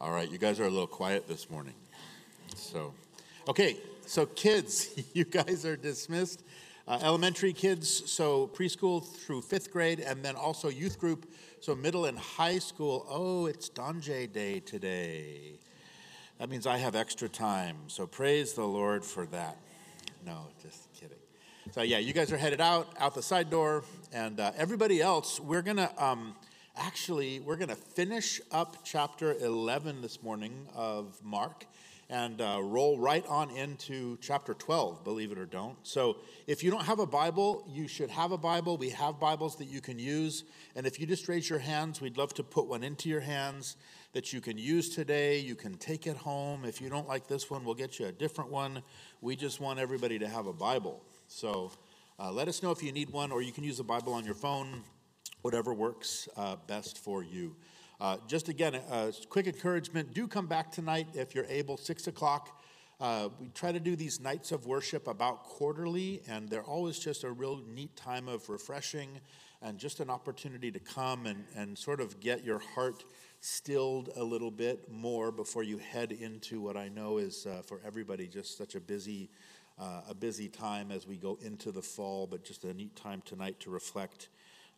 All right, you guys are a little quiet this morning. So, okay, so kids, you guys are dismissed. Uh, elementary kids, so preschool through fifth grade, and then also youth group, so middle and high school. Oh, it's Donjay Day today. That means I have extra time, so praise the Lord for that. No, just kidding. So, yeah, you guys are headed out, out the side door, and uh, everybody else, we're going to. Um, actually, we're going to finish up chapter 11 this morning of Mark and uh, roll right on into chapter 12, believe it or don't. So, if you don't have a Bible, you should have a Bible. We have Bibles that you can use. And if you just raise your hands, we'd love to put one into your hands that you can use today. You can take it home. If you don't like this one, we'll get you a different one. We just want everybody to have a Bible. So, uh, let us know if you need one, or you can use a Bible on your phone whatever works uh, best for you. Uh, just again, a, quick encouragement do come back tonight if you're able, 6 o'clock. Uh, we try to do these nights of worship about quarterly, and they're always just a real neat time of refreshing and just an opportunity to come and, and sort of get your heart stilled a little bit more before you head into what I know is uh, for everybody just such a busy, uh, a busy time as we go into the fall, but just a neat time tonight to reflect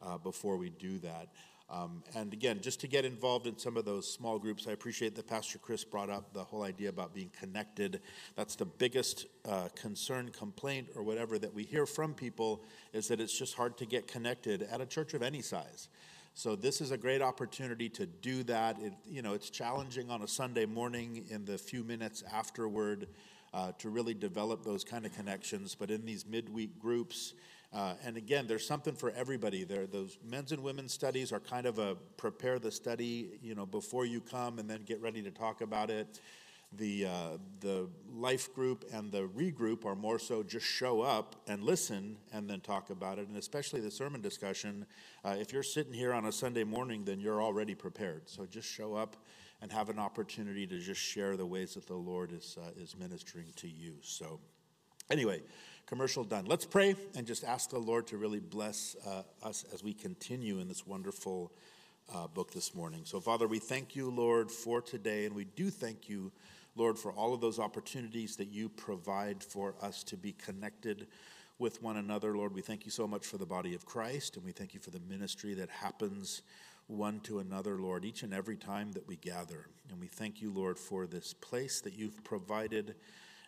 uh, before we do that. Um, and again, just to get involved in some of those small groups, I appreciate that Pastor Chris brought up the whole idea about being connected. That's the biggest uh, concern, complaint, or whatever that we hear from people is that it's just hard to get connected at a church of any size. So this is a great opportunity to do that. It, you know, it's challenging on a Sunday morning in the few minutes afterward uh, to really develop those kind of connections. But in these midweek groups, uh, and again, there's something for everybody there. Those men's and women's studies are kind of a prepare the study, you know, before you come and then get ready to talk about it. The, uh, the life group and the regroup are more so just show up and listen and then talk about it. And especially the sermon discussion, uh, if you're sitting here on a Sunday morning, then you're already prepared. So just show up and have an opportunity to just share the ways that the Lord is, uh, is ministering to you. So, anyway, commercial done. Let's pray and just ask the Lord to really bless uh, us as we continue in this wonderful uh, book this morning. So, Father, we thank you, Lord, for today, and we do thank you, Lord, for all of those opportunities that you provide for us to be connected with one another. Lord, we thank you so much for the body of Christ, and we thank you for the ministry that happens one to another, Lord, each and every time that we gather. And we thank you, Lord, for this place that you've provided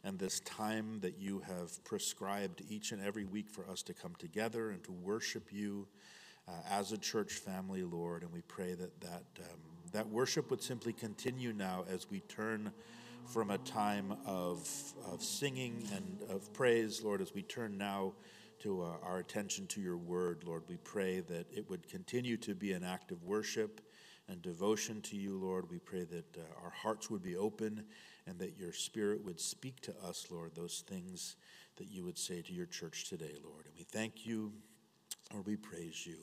and this time that you have prescribed each and every week for us to come together and to worship you uh, as a church family, Lord. And we pray that that, um, that worship would simply continue now as we turn from a time of, of singing and of praise, Lord, as we turn now to uh, our attention to your word, Lord. We pray that it would continue to be an act of worship and devotion to you, Lord. We pray that uh, our hearts would be open and that your Spirit would speak to us, Lord, those things that you would say to your church today, Lord. And we thank you, or we praise you,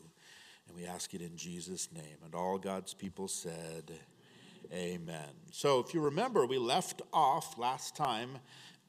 and we ask it in Jesus' name. And all God's people said, Amen. So if you remember, we left off last time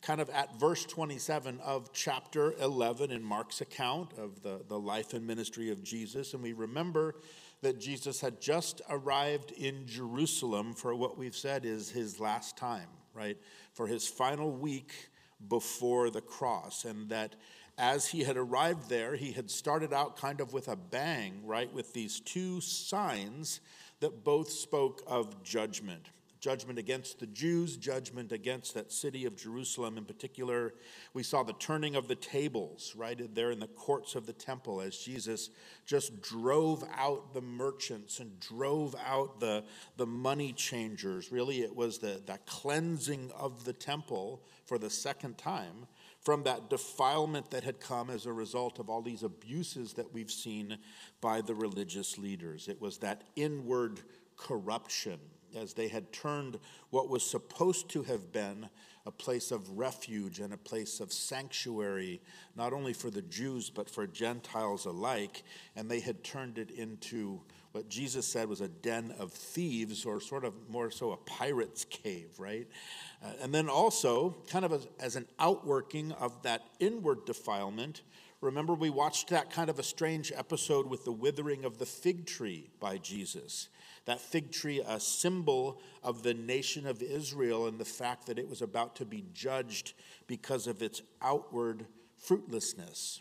kind of at verse 27 of chapter 11 in Mark's account of the, the life and ministry of Jesus. And we remember that Jesus had just arrived in Jerusalem for what we've said is his last time right, for his final week before the cross. And that as he had arrived there, he had started out kind of with a bang, right, with these two signs that both spoke of judgment judgment against the Jews, judgment against that city of Jerusalem in particular. We saw the turning of the tables right there in the courts of the temple as Jesus just drove out the merchants and drove out the, the money changers. Really, it was the, the cleansing of the temple for the second time from that defilement that had come as a result of all these abuses that we've seen by the religious leaders. It was that inward corruption as they had turned what was supposed to have been a place of refuge and a place of sanctuary, not only for the Jews, but for Gentiles alike, and they had turned it into what Jesus said was a den of thieves, or sort of more so a pirate's cave, right? Uh, and then also, kind of as, as an outworking of that inward defilement, remember we watched that kind of a strange episode with the withering of the fig tree by Jesus That fig tree, a symbol of the nation of Israel and the fact that it was about to be judged because of its outward fruitlessness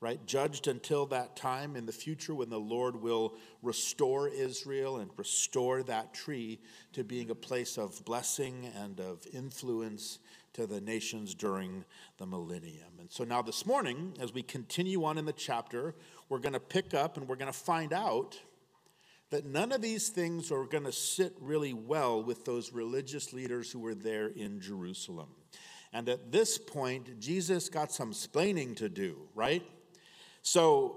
right? Judged until that time in the future when the Lord will restore Israel and restore that tree to being a place of blessing and of influence to the nations during the millennium. And so now this morning, as we continue on in the chapter, we're going to pick up and we're going to find out that none of these things are going to sit really well with those religious leaders who were there in Jerusalem. And at this point, Jesus got some splaining to do, right? So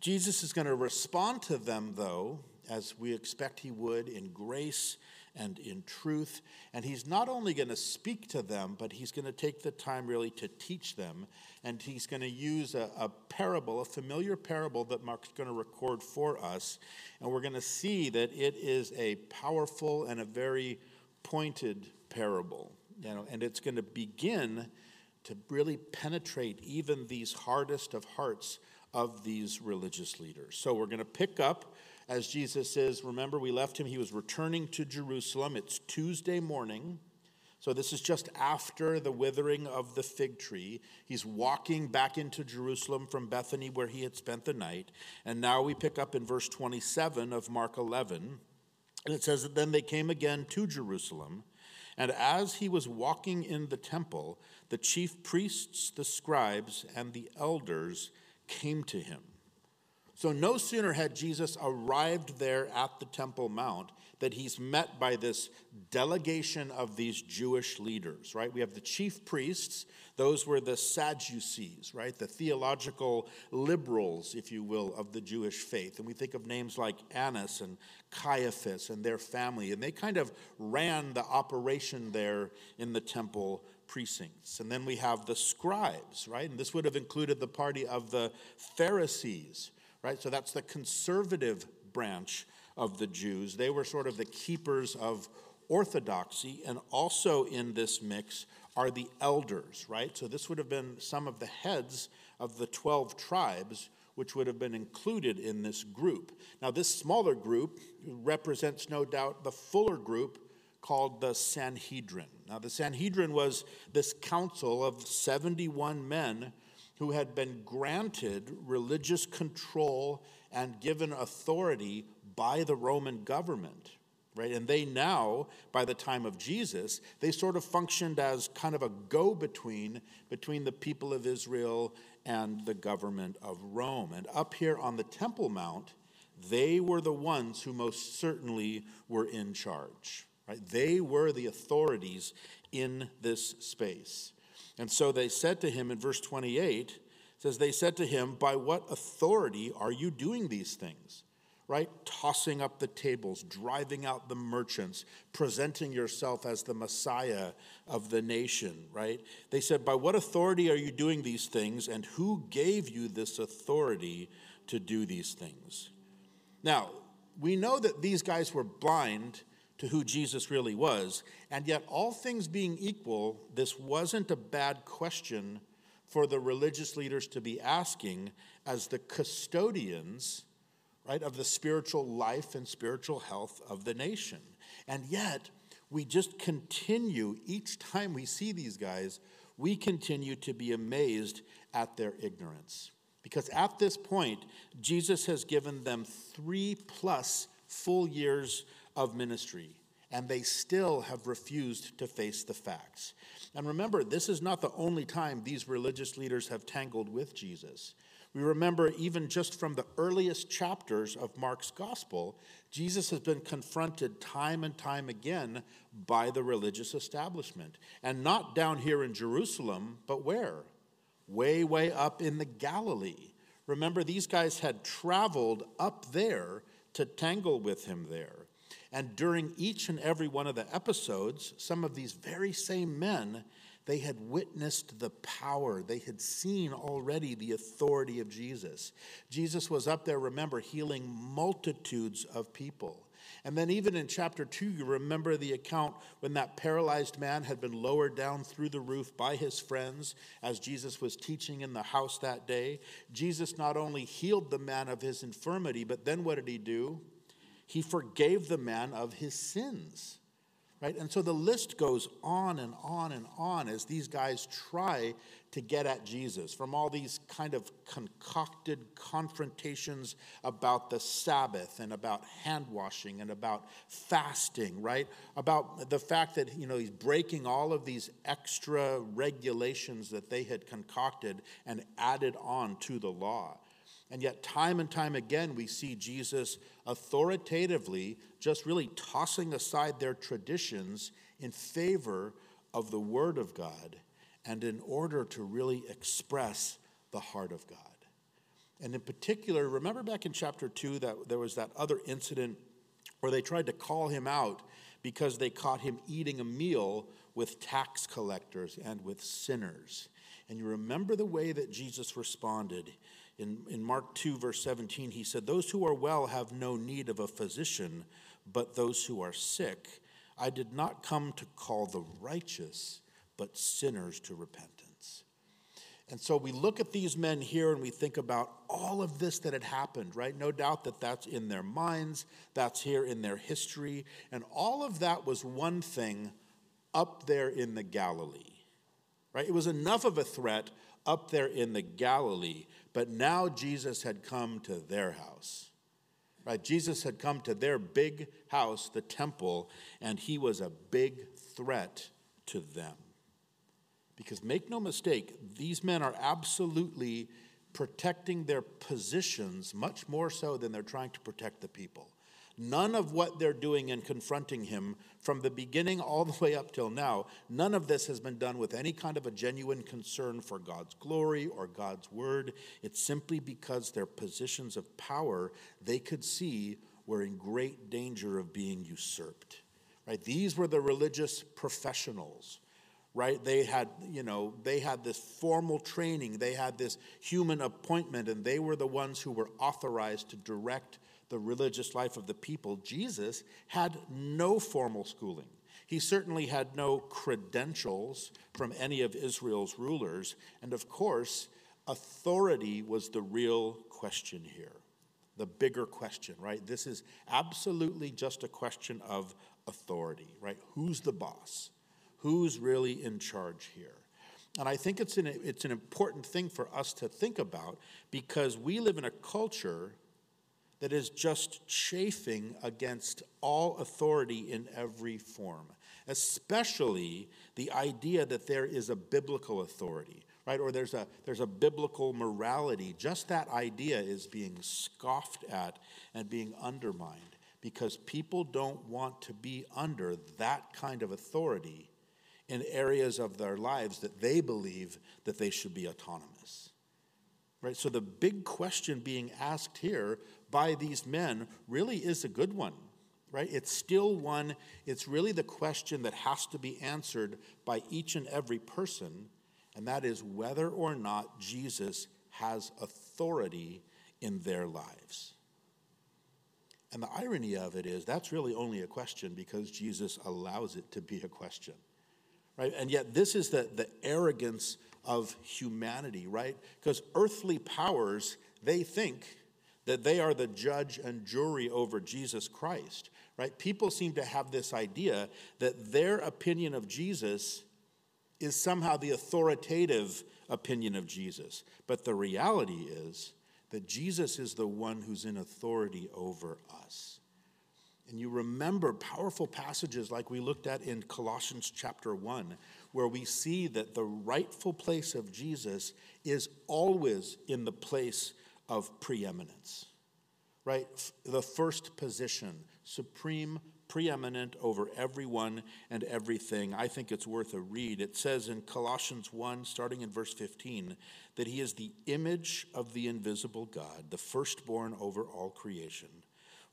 Jesus is going to respond to them, though, as we expect he would, in grace and in truth. And he's not only going to speak to them, but he's going to take the time really to teach them. And he's going to use a, a parable, a familiar parable that Mark's going to record for us. And we're going to see that it is a powerful and a very pointed parable. You know, and it's going to begin to really penetrate even these hardest of hearts of these religious leaders. So we're going to pick up as Jesus says, remember, we left him, he was returning to Jerusalem. It's Tuesday morning. So this is just after the withering of the fig tree. He's walking back into Jerusalem from Bethany where he had spent the night. And now we pick up in verse 27 of Mark 11. And it says that then they came again to Jerusalem. And as he was walking in the temple, the chief priests, the scribes, and the elders came to him. So, no sooner had Jesus arrived there at the Temple Mount that he's met by this delegation of these Jewish leaders, right? We have the chief priests, those were the Sadducees, right? The theological liberals, if you will, of the Jewish faith. And we think of names like Annas and Caiaphas and their family, and they kind of ran the operation there in the temple precincts. And then we have the scribes, right? And this would have included the party of the Pharisees, right? So that's the conservative branch of the Jews. They were sort of the keepers of orthodoxy, and also in this mix are the elders, right? So this would have been some of the heads of the 12 tribes which would have been included in this group. Now, this smaller group represents, no doubt, the fuller group called the Sanhedrin. Now, the Sanhedrin was this council of 71 men who had been granted religious control and given authority by the Roman government. Right? And they now, by the time of Jesus, they sort of functioned as kind of a go between between the people of Israel and the government of Rome. And up here on the Temple Mount, they were the ones who most certainly were in charge. Right? They were the authorities in this space. And so they said to him in verse 28, says, They said to him, By what authority are you doing these things? Right? Tossing up the tables, driving out the merchants, presenting yourself as the Messiah of the nation, right? They said, By what authority are you doing these things, and who gave you this authority to do these things? Now, we know that these guys were blind to who Jesus really was. And yet, all things being equal, this wasn't a bad question for the religious leaders to be asking as the custodians, right, of the spiritual life and spiritual health of the nation. And yet, we just continue, each time we see these guys, we continue to be amazed at their ignorance. Because at this point, Jesus has given them three plus full years of ministry, and they still have refused to face the facts. And remember, this is not the only time these religious leaders have tangled with Jesus. We remember, even just from the earliest chapters of Mark's gospel, Jesus has been confronted time and time again by the religious establishment. And not down here in Jerusalem, but where? Way, way up in the Galilee. Remember, these guys had traveled up there to tangle with him there. And during each and every one of the episodes, some of these very same men, they had witnessed the power. They had seen already the authority of Jesus. Jesus was up there, remember, healing multitudes of people. And then, even in chapter 2, you remember the account when that paralyzed man had been lowered down through the roof by his friends as Jesus was teaching in the house that day. Jesus not only healed the man of his infirmity, but then what did he do? He forgave the man of his sins. Right? And so the list goes on and on and on as these guys try to get at Jesus from all these kind of concocted confrontations about the Sabbath and about hand washing and about fasting, right? About the fact that, you know, he's breaking all of these extra regulations that they had concocted and added on to the law. And yet, time and time again, we see Jesus authoritatively just really tossing aside their traditions in favor of the Word of God and in order to really express the heart of God. And in particular, remember back in chapter 2 that there was that other incident where they tried to call him out because they caught him eating a meal with tax collectors and with sinners. And you remember the way that Jesus responded. In, in Mark 2, verse 17, he said, Those who are well have no need of a physician, but those who are sick. I did not come to call the righteous, but sinners to repentance. And so we look at these men here and we think about all of this that had happened, right? No doubt that that's in their minds, that's here in their history. And all of that was one thing up there in the Galilee, right? It was enough of a threat up there in the Galilee but now Jesus had come to their house. Right? Jesus had come to their big house, the temple, and he was a big threat to them. Because make no mistake, these men are absolutely protecting their positions much more so than they're trying to protect the people. None of what they're doing in confronting him from the beginning all the way up till now, none of this has been done with any kind of a genuine concern for God's glory or God's word. It's simply because their positions of power they could see were in great danger of being usurped. Right? These were the religious professionals right they had you know they had this formal training they had this human appointment and they were the ones who were authorized to direct the religious life of the people, Jesus had no formal schooling. He certainly had no credentials from any of Israel's rulers. And of course, authority was the real question here, the bigger question, right? This is absolutely just a question of authority, right? Who's the boss? Who's really in charge here? And I think it's an, it's an important thing for us to think about because we live in a culture that is just chafing against all authority in every form, especially the idea that there is a biblical authority, right? Or there's a, there's a biblical morality. Just that idea is being scoffed at and being undermined because people don't want to be under that kind of authority in areas of their lives that they believe that they should be autonomous. Right? So the big question being asked here by these men really is a good one, right? It's still one, it's really the question that has to be answered by each and every person, and that is whether or not Jesus has authority in their lives. And the irony of it is that's really only a question because Jesus allows it to be a question. Right? And yet this is the, the arrogance of humanity, right? Because earthly powers, they think that they are the judge and jury over Jesus Christ, right? People seem to have this idea that their opinion of Jesus is somehow the authoritative opinion of Jesus. But the reality is that Jesus is the one who's in authority over us. And you remember powerful passages like we looked at in Colossians chapter 1, where we see that the rightful place of Jesus is always in the place of preeminence, right? The first position, supreme, preeminent over everyone and everything. I think it's worth a read. It says in Colossians 1, starting in verse 15, that he is the image of the invisible God, the firstborn over all creation.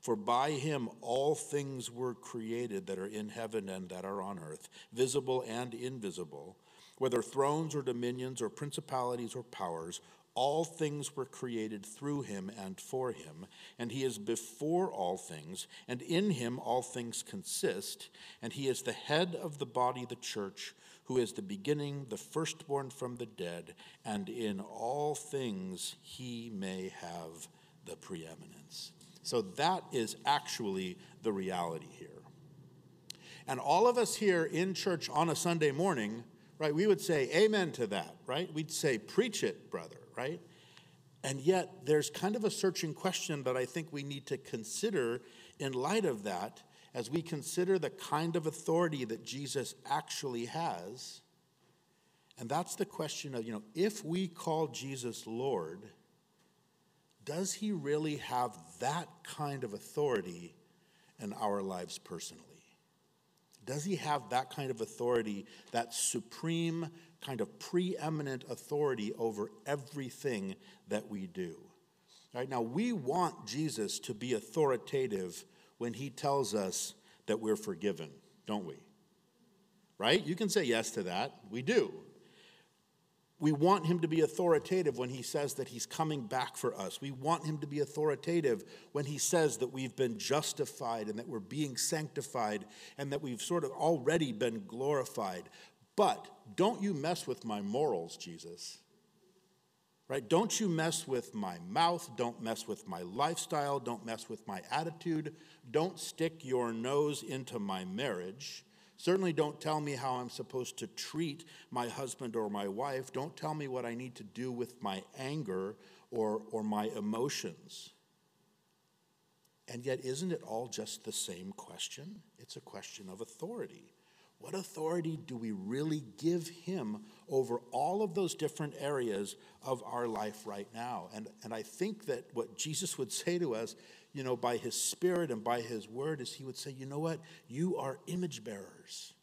For by him all things were created that are in heaven and that are on earth, visible and invisible, whether thrones or dominions or principalities or powers all things were created through him and for him, and he is before all things, and in him all things consist, and he is the head of the body, the church, who is the beginning, the firstborn from the dead, and in all things he may have the preeminence. So that is actually the reality here. And all of us here in church on a Sunday morning, right, we would say amen to that, right? We'd say, preach it, brother, right? And yet, there's kind of a searching question that I think we need to consider in light of that as we consider the kind of authority that Jesus actually has. And that's the question of, you know, if we call Jesus Lord, does he really have that kind of authority in our lives personally? Does he have that kind of authority, that supreme, kind of preeminent authority over everything that we do? Right now, we want Jesus to be authoritative when he tells us that we're forgiven, don't we? Right? You can say yes to that. We do. We want him to be authoritative when he says that he's coming back for us. We want him to be authoritative when he says that we've been justified and that we're being sanctified and that we've sort of already been glorified. But don't you mess with my morals, Jesus. Right? Don't you mess with my mouth. Don't mess with my lifestyle. Don't mess with my attitude. Don't stick your nose into my marriage. Certainly don't tell me how I'm supposed to treat my husband or my wife. Don't tell me what I need to do with my anger or, or my emotions. And yet, isn't it all just the same question? It's a question of authority. What authority do we really give him over all of those different areas of our life right now? And, and I think that what Jesus would say to us you know, by his spirit and by his word is he would say, you know what? You are image bearers.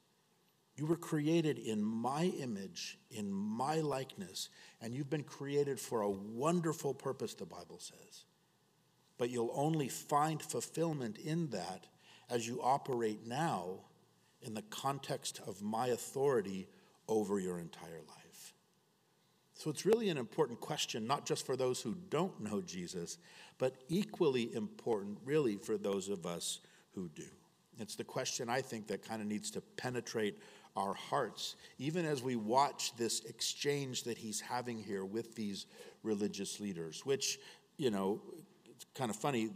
You were created in my image, in my likeness, and you've been created for a wonderful purpose, the Bible says. But you'll only find fulfillment in that as you operate now in the context of my authority over your entire life. So it's really an important question, not just for those who don't know Jesus, but equally important, really, for those of us who do. It's the question I think that kind of needs to penetrate our hearts, even as we watch this exchange that he's having here with these religious leaders, which, you know, it's kind of funny.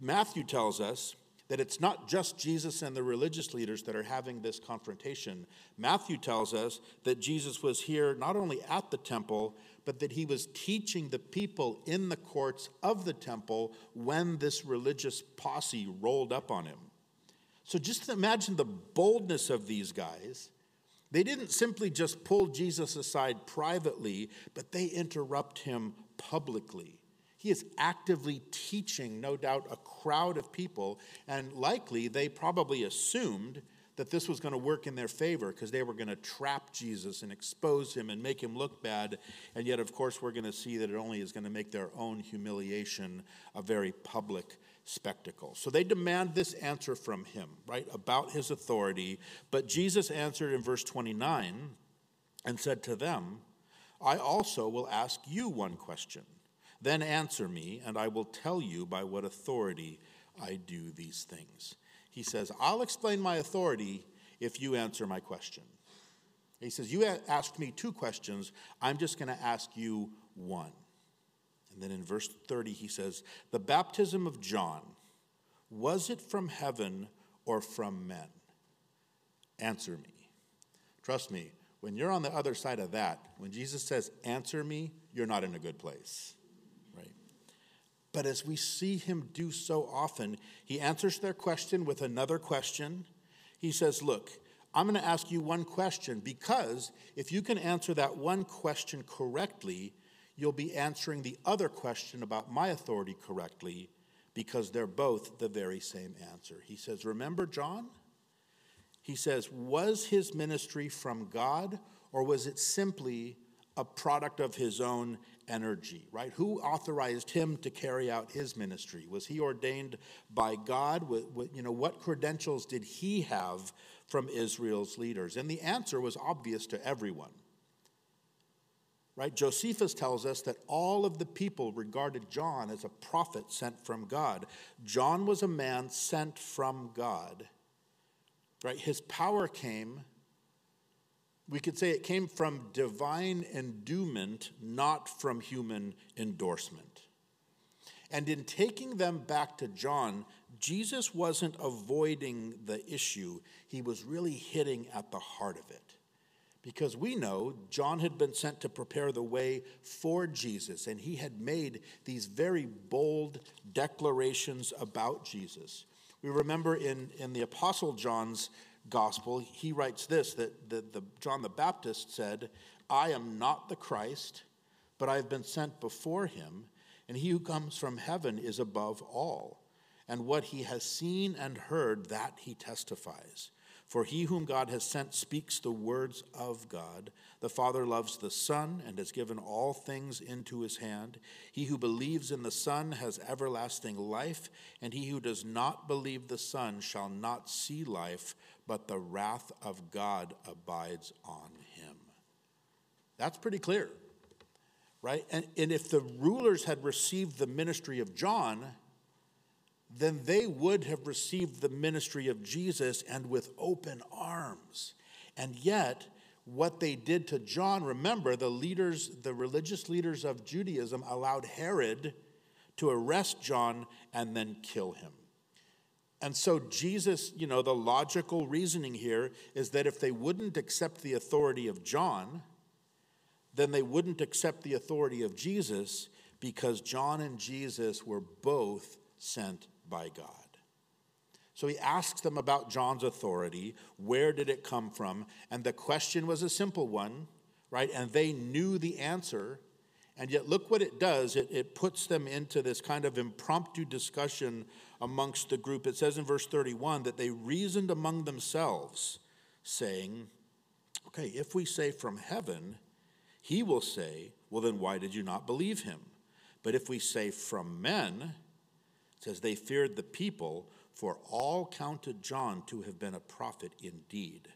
Matthew tells us that it's not just Jesus and the religious leaders that are having this confrontation. Matthew tells us that Jesus was here not only at the temple, but that he was teaching the people in the courts of the temple when this religious posse rolled up on him. So just imagine the boldness of these guys. They didn't simply just pull Jesus aside privately, but they interrupt him publicly. He is actively teaching, no doubt, a crowd of people, and likely they probably assumed that this was going to work in their favor because they were going to trap Jesus and expose him and make him look bad. And yet, of course, we're going to see that it only is going to make their own humiliation a very public spectacle. So they demand this answer from him, right, about his authority. But Jesus answered in verse 29 and said to them, I also will ask you one question. Then answer me, and I will tell you by what authority I do these things. He says, I'll explain my authority if you answer my question. He says, You asked me two questions. I'm just going to ask you one. And then in verse 30, he says, The baptism of John, was it from heaven or from men? Answer me. Trust me, when you're on the other side of that, when Jesus says, Answer me, you're not in a good place. But as we see him do so often, he answers their question with another question. He says, Look, I'm going to ask you one question because if you can answer that one question correctly, you'll be answering the other question about my authority correctly because they're both the very same answer. He says, Remember John? He says, Was his ministry from God or was it simply a product of his own energy, right? Who authorized him to carry out his ministry? Was he ordained by God? You know, what credentials did he have from Israel's leaders? And the answer was obvious to everyone. Right? Josephus tells us that all of the people regarded John as a prophet sent from God. John was a man sent from God. Right? His power came we could say it came from divine endowment, not from human endorsement. And in taking them back to John, Jesus wasn't avoiding the issue, he was really hitting at the heart of it. Because we know John had been sent to prepare the way for Jesus, and he had made these very bold declarations about Jesus. We remember in, in the Apostle John's gospel, he writes this that the, the, John the Baptist said, I am not the Christ, but I have been sent before him, and he who comes from heaven is above all. And what he has seen and heard, that he testifies. For he whom God has sent speaks the words of God. The Father loves the Son and has given all things into his hand. He who believes in the Son has everlasting life, and he who does not believe the Son shall not see life, but the wrath of God abides on him. That's pretty clear, right? And, and if the rulers had received the ministry of John, then they would have received the ministry of Jesus and with open arms. And yet, what they did to John, remember, the leaders, the religious leaders of Judaism allowed Herod to arrest John and then kill him. And so, Jesus, you know, the logical reasoning here is that if they wouldn't accept the authority of John, then they wouldn't accept the authority of Jesus because John and Jesus were both sent by God. So he asks them about John's authority. Where did it come from? And the question was a simple one, right? And they knew the answer. And yet, look what it does. It, it puts them into this kind of impromptu discussion amongst the group. It says in verse 31 that they reasoned among themselves, saying, Okay, if we say from heaven, he will say, Well, then why did you not believe him? But if we say from men, it says they feared the people, for all counted John to have been a prophet indeed.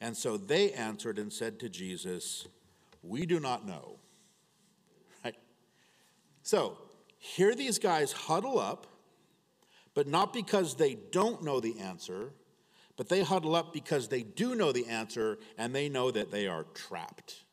And so they answered and said to Jesus, We do not know. Right? So here these guys huddle up, but not because they don't know the answer, but they huddle up because they do know the answer and they know that they are trapped.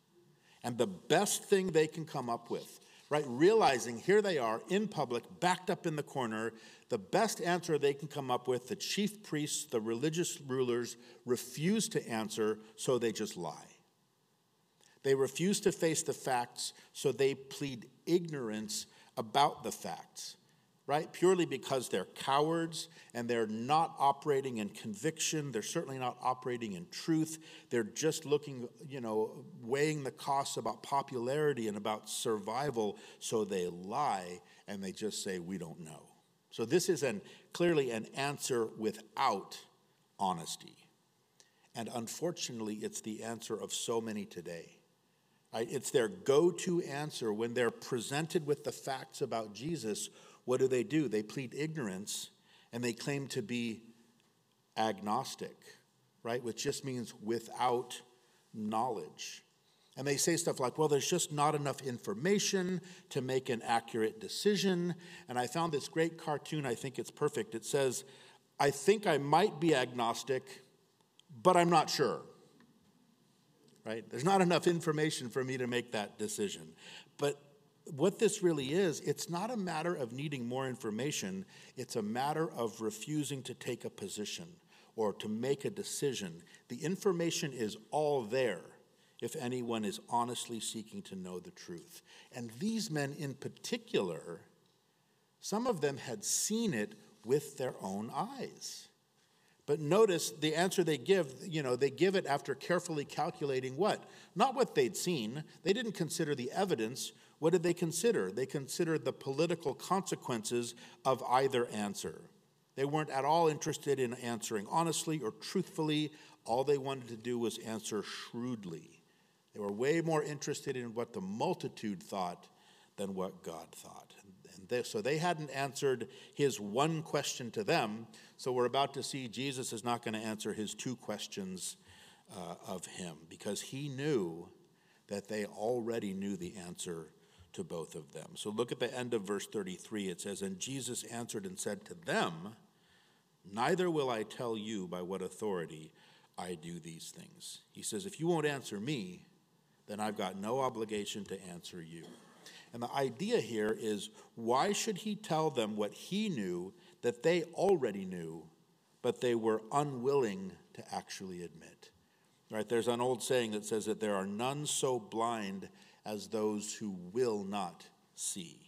And the best thing they can come up with right? Realizing here they are in public, backed up in the corner, the best answer they can come up with, the chief priests, the religious rulers refuse to answer, so they just lie. They refuse to face the facts, so they plead ignorance about the facts right? Purely because they're cowards and they're not operating in conviction. They're certainly not operating in truth. They're just looking, you know, weighing the costs about popularity and about survival. So they lie and they just say, we don't know. So this is an, clearly an answer without honesty. And unfortunately, it's the answer of so many today. It's their go to answer when they're presented with the facts about Jesus what do they do? They plead ignorance and they claim to be agnostic, right? Which just means without knowledge. And they say stuff like, well, there's just not enough information to make an accurate decision. And I found this great cartoon, I think it's perfect. It says, I think I might be agnostic, but I'm not sure. Right? There's not enough information for me to make that decision. But what this really is, it's not a matter of needing more information, it's a matter of refusing to take a position or to make a decision. The information is all there if anyone is honestly seeking to know the truth. And these men in particular, some of them had seen it with their own eyes. But notice the answer they give, you know, they give it after carefully calculating what? Not what they'd seen. They didn't consider the evidence what did they consider? They considered the political consequences of either answer. They weren't at all interested in answering honestly or truthfully. All they wanted to do was answer shrewdly. They were way more interested in what the multitude thought than what God thought. And they, so they hadn't answered his one question to them. So we're about to see Jesus is not going to answer his two questions uh, of him because he knew that they already knew the answer to both of them. So look at the end of verse 33. It says, And Jesus answered and said to them, Neither will I tell you by what authority I do these things. He says, If you won't answer me, then I've got no obligation to answer you. And the idea here is why should he tell them what he knew that they already knew, but they were unwilling to actually admit? Right? There's an old saying that says that there are none so blind as those who will not see.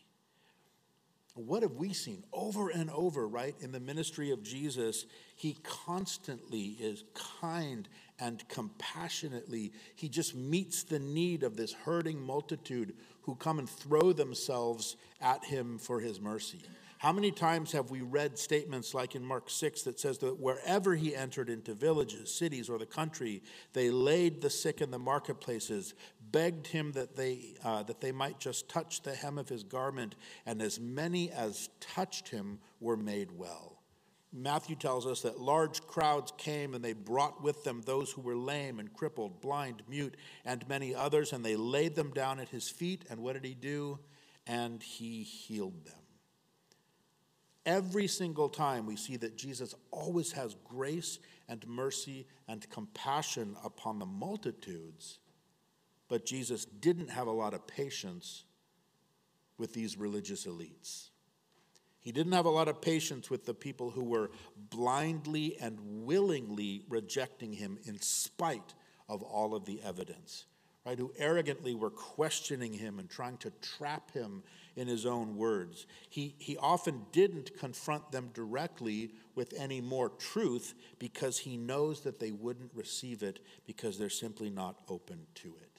What have we seen over and over, right? In the ministry of Jesus, he constantly is kind and compassionately, he just meets the need of this hurting multitude who come and throw themselves at him for his mercy. How many times have we read statements like in Mark 6 that says that wherever he entered into villages, cities, or the country, they laid the sick in the marketplaces, begged him that they, uh, that they might just touch the hem of his garment, and as many as touched him were made well. Matthew tells us that large crowds came and they brought with them those who were lame and crippled, blind, mute, and many others, and they laid them down at his feet. And what did he do? And he healed them. Every single time we see that Jesus always has grace and mercy and compassion upon the multitudes, but Jesus didn't have a lot of patience with these religious elites. He didn't have a lot of patience with the people who were blindly and willingly rejecting him in spite of all of the evidence, right? Who arrogantly were questioning him and trying to trap him in his own words. He, he often didn't confront them directly with any more truth because he knows that they wouldn't receive it because they're simply not open to it.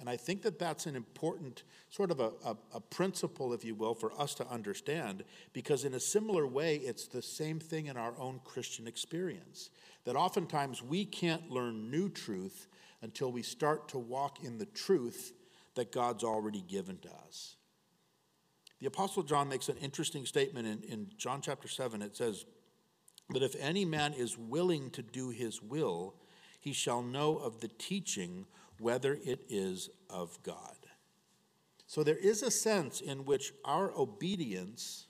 And I think that that's an important sort of a, a, a, principle, if you will, for us to understand, because in a similar way, it's the same thing in our own Christian experience. That oftentimes we can't learn new truth until we start to walk in the truth that God's already given to us. The Apostle John makes an interesting statement in, in John chapter 7. It says, That if any man is willing to do his will, he shall know of the teaching whether it is of God. So there is a sense in which our obedience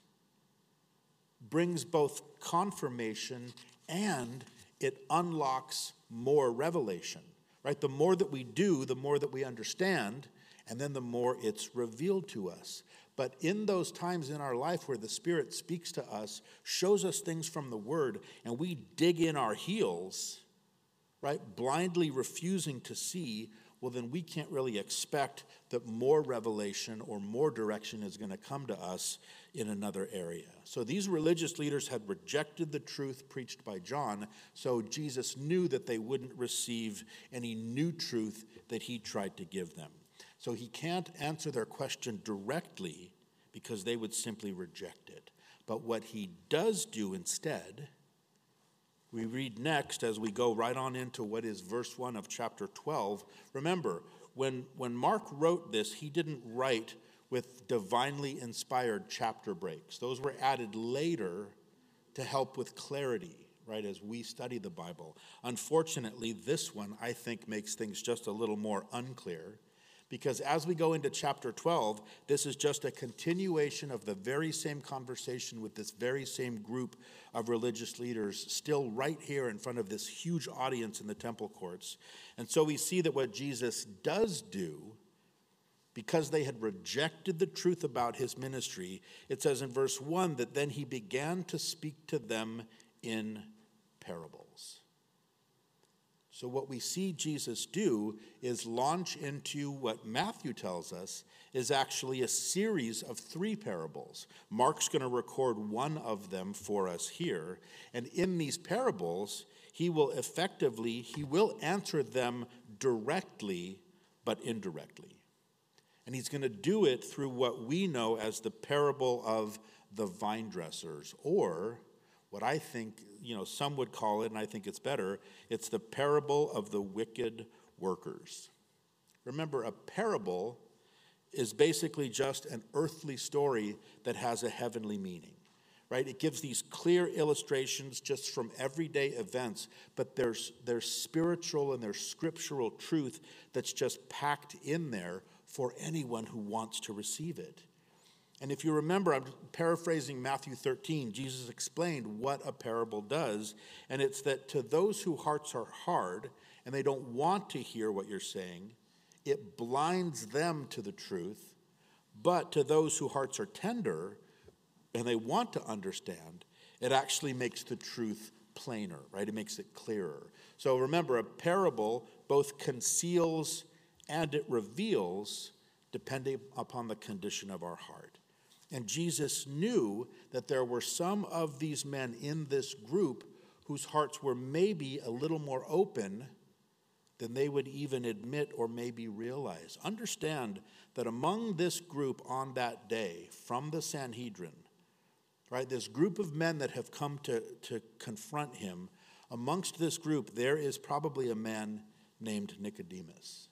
brings both confirmation and it unlocks more revelation, right? The more that we do, the more that we understand, and then the more it's revealed to us. But in those times in our life where the Spirit speaks to us, shows us things from the Word, and we dig in our heels, right? Blindly refusing to see, well, then we can't really expect that more revelation or more direction is going to come to us in another area. So these religious leaders had rejected the truth preached by John, so Jesus knew that they wouldn't receive any new truth that he tried to give them. So he can't answer their question directly because they would simply reject it. But what he does do instead we read next as we go right on into what is verse 1 of chapter 12. Remember, when, when Mark wrote this, he didn't write with divinely inspired chapter breaks. Those were added later to help with clarity, right, as we study the Bible. Unfortunately, this one, I think, makes things just a little more unclear because as we go into chapter 12, this is just a continuation of the very same conversation with this very same group of religious leaders, still right here in front of this huge audience in the temple courts. And so we see that what Jesus does do, because they had rejected the truth about his ministry, it says in verse 1 that then he began to speak to them in parables. So, what we see Jesus do is launch into what Matthew tells us is actually a series of three parables. Mark's going to record one of them for us here. And in these parables, he will effectively, he will answer them directly, but indirectly. And he's going to do it through what we know as the parable of the vine dressers, or what I think, you know, some would call it, and I think it's better, it's the parable of the wicked workers. Remember, a parable is basically just an earthly story that has a heavenly meaning, right? It gives these clear illustrations just from everyday events, but there's, there's spiritual and there's scriptural truth that's just packed in there for anyone who wants to receive it. And if you remember, I'm paraphrasing Matthew 13, Jesus explained what a parable does. And it's that to those whose hearts are hard and they don't want to hear what you're saying, it blinds them to the truth But to those whose hearts are tender and they want to understand, it actually makes the truth plainer, right? It makes it clearer. So remember, a parable both conceals and it reveals depending upon the condition of our heart. And Jesus knew that there were some of these men in this group whose hearts were maybe a little more open than they would even admit or maybe realize. Understand that among this group on that day from the Sanhedrin, right, this group of men that have come to, to confront him, amongst this group, there is probably a man named Nicodemus.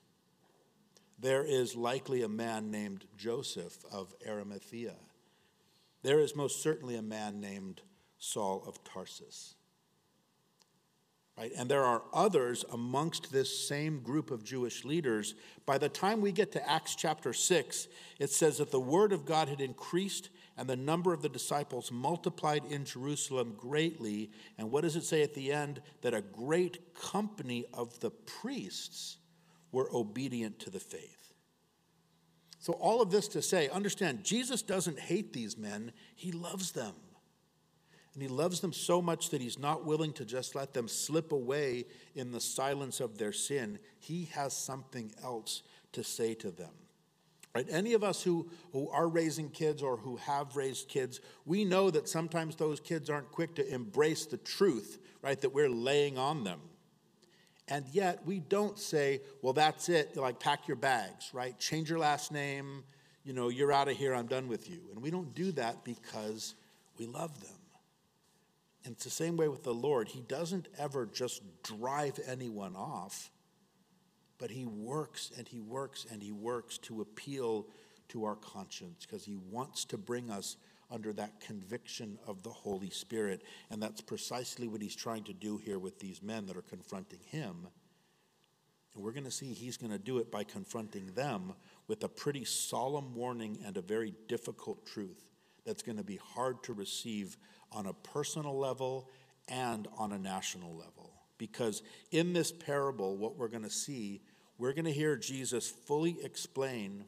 There is likely a man named Joseph of Arimathea. There is most certainly a man named Saul of Tarsus. Right? And there are others amongst this same group of Jewish leaders. By the time we get to Acts chapter 6, it says that the word of God had increased and the number of the disciples multiplied in Jerusalem greatly. And what does it say at the end? That a great company of the priests were obedient to the faith. So, all of this to say, understand, Jesus doesn't hate these men, he loves them. And he loves them so much that he's not willing to just let them slip away in the silence of their sin. He has something else to say to them. Right? Any of us who, who are raising kids or who have raised kids, we know that sometimes those kids aren't quick to embrace the truth, right, that we're laying on them. And yet we don't say, well, that's it, like pack your bags, right? Change your last name, you know, you're out of here, I'm done with you. And we don't do that because we love them. And it's the same way with the Lord. He doesn't ever just drive anyone off, but He works and He works and He works to appeal to our conscience because He wants to bring us under that conviction of the Holy Spirit. And that's precisely what he's trying to do here with these men that are confronting him. And we're going to see he's going to do it by confronting them with a pretty solemn warning and a very difficult truth that's going to be hard to receive on a personal level and on a national level. Because in this parable, what we're going to see, we're going to hear Jesus fully explain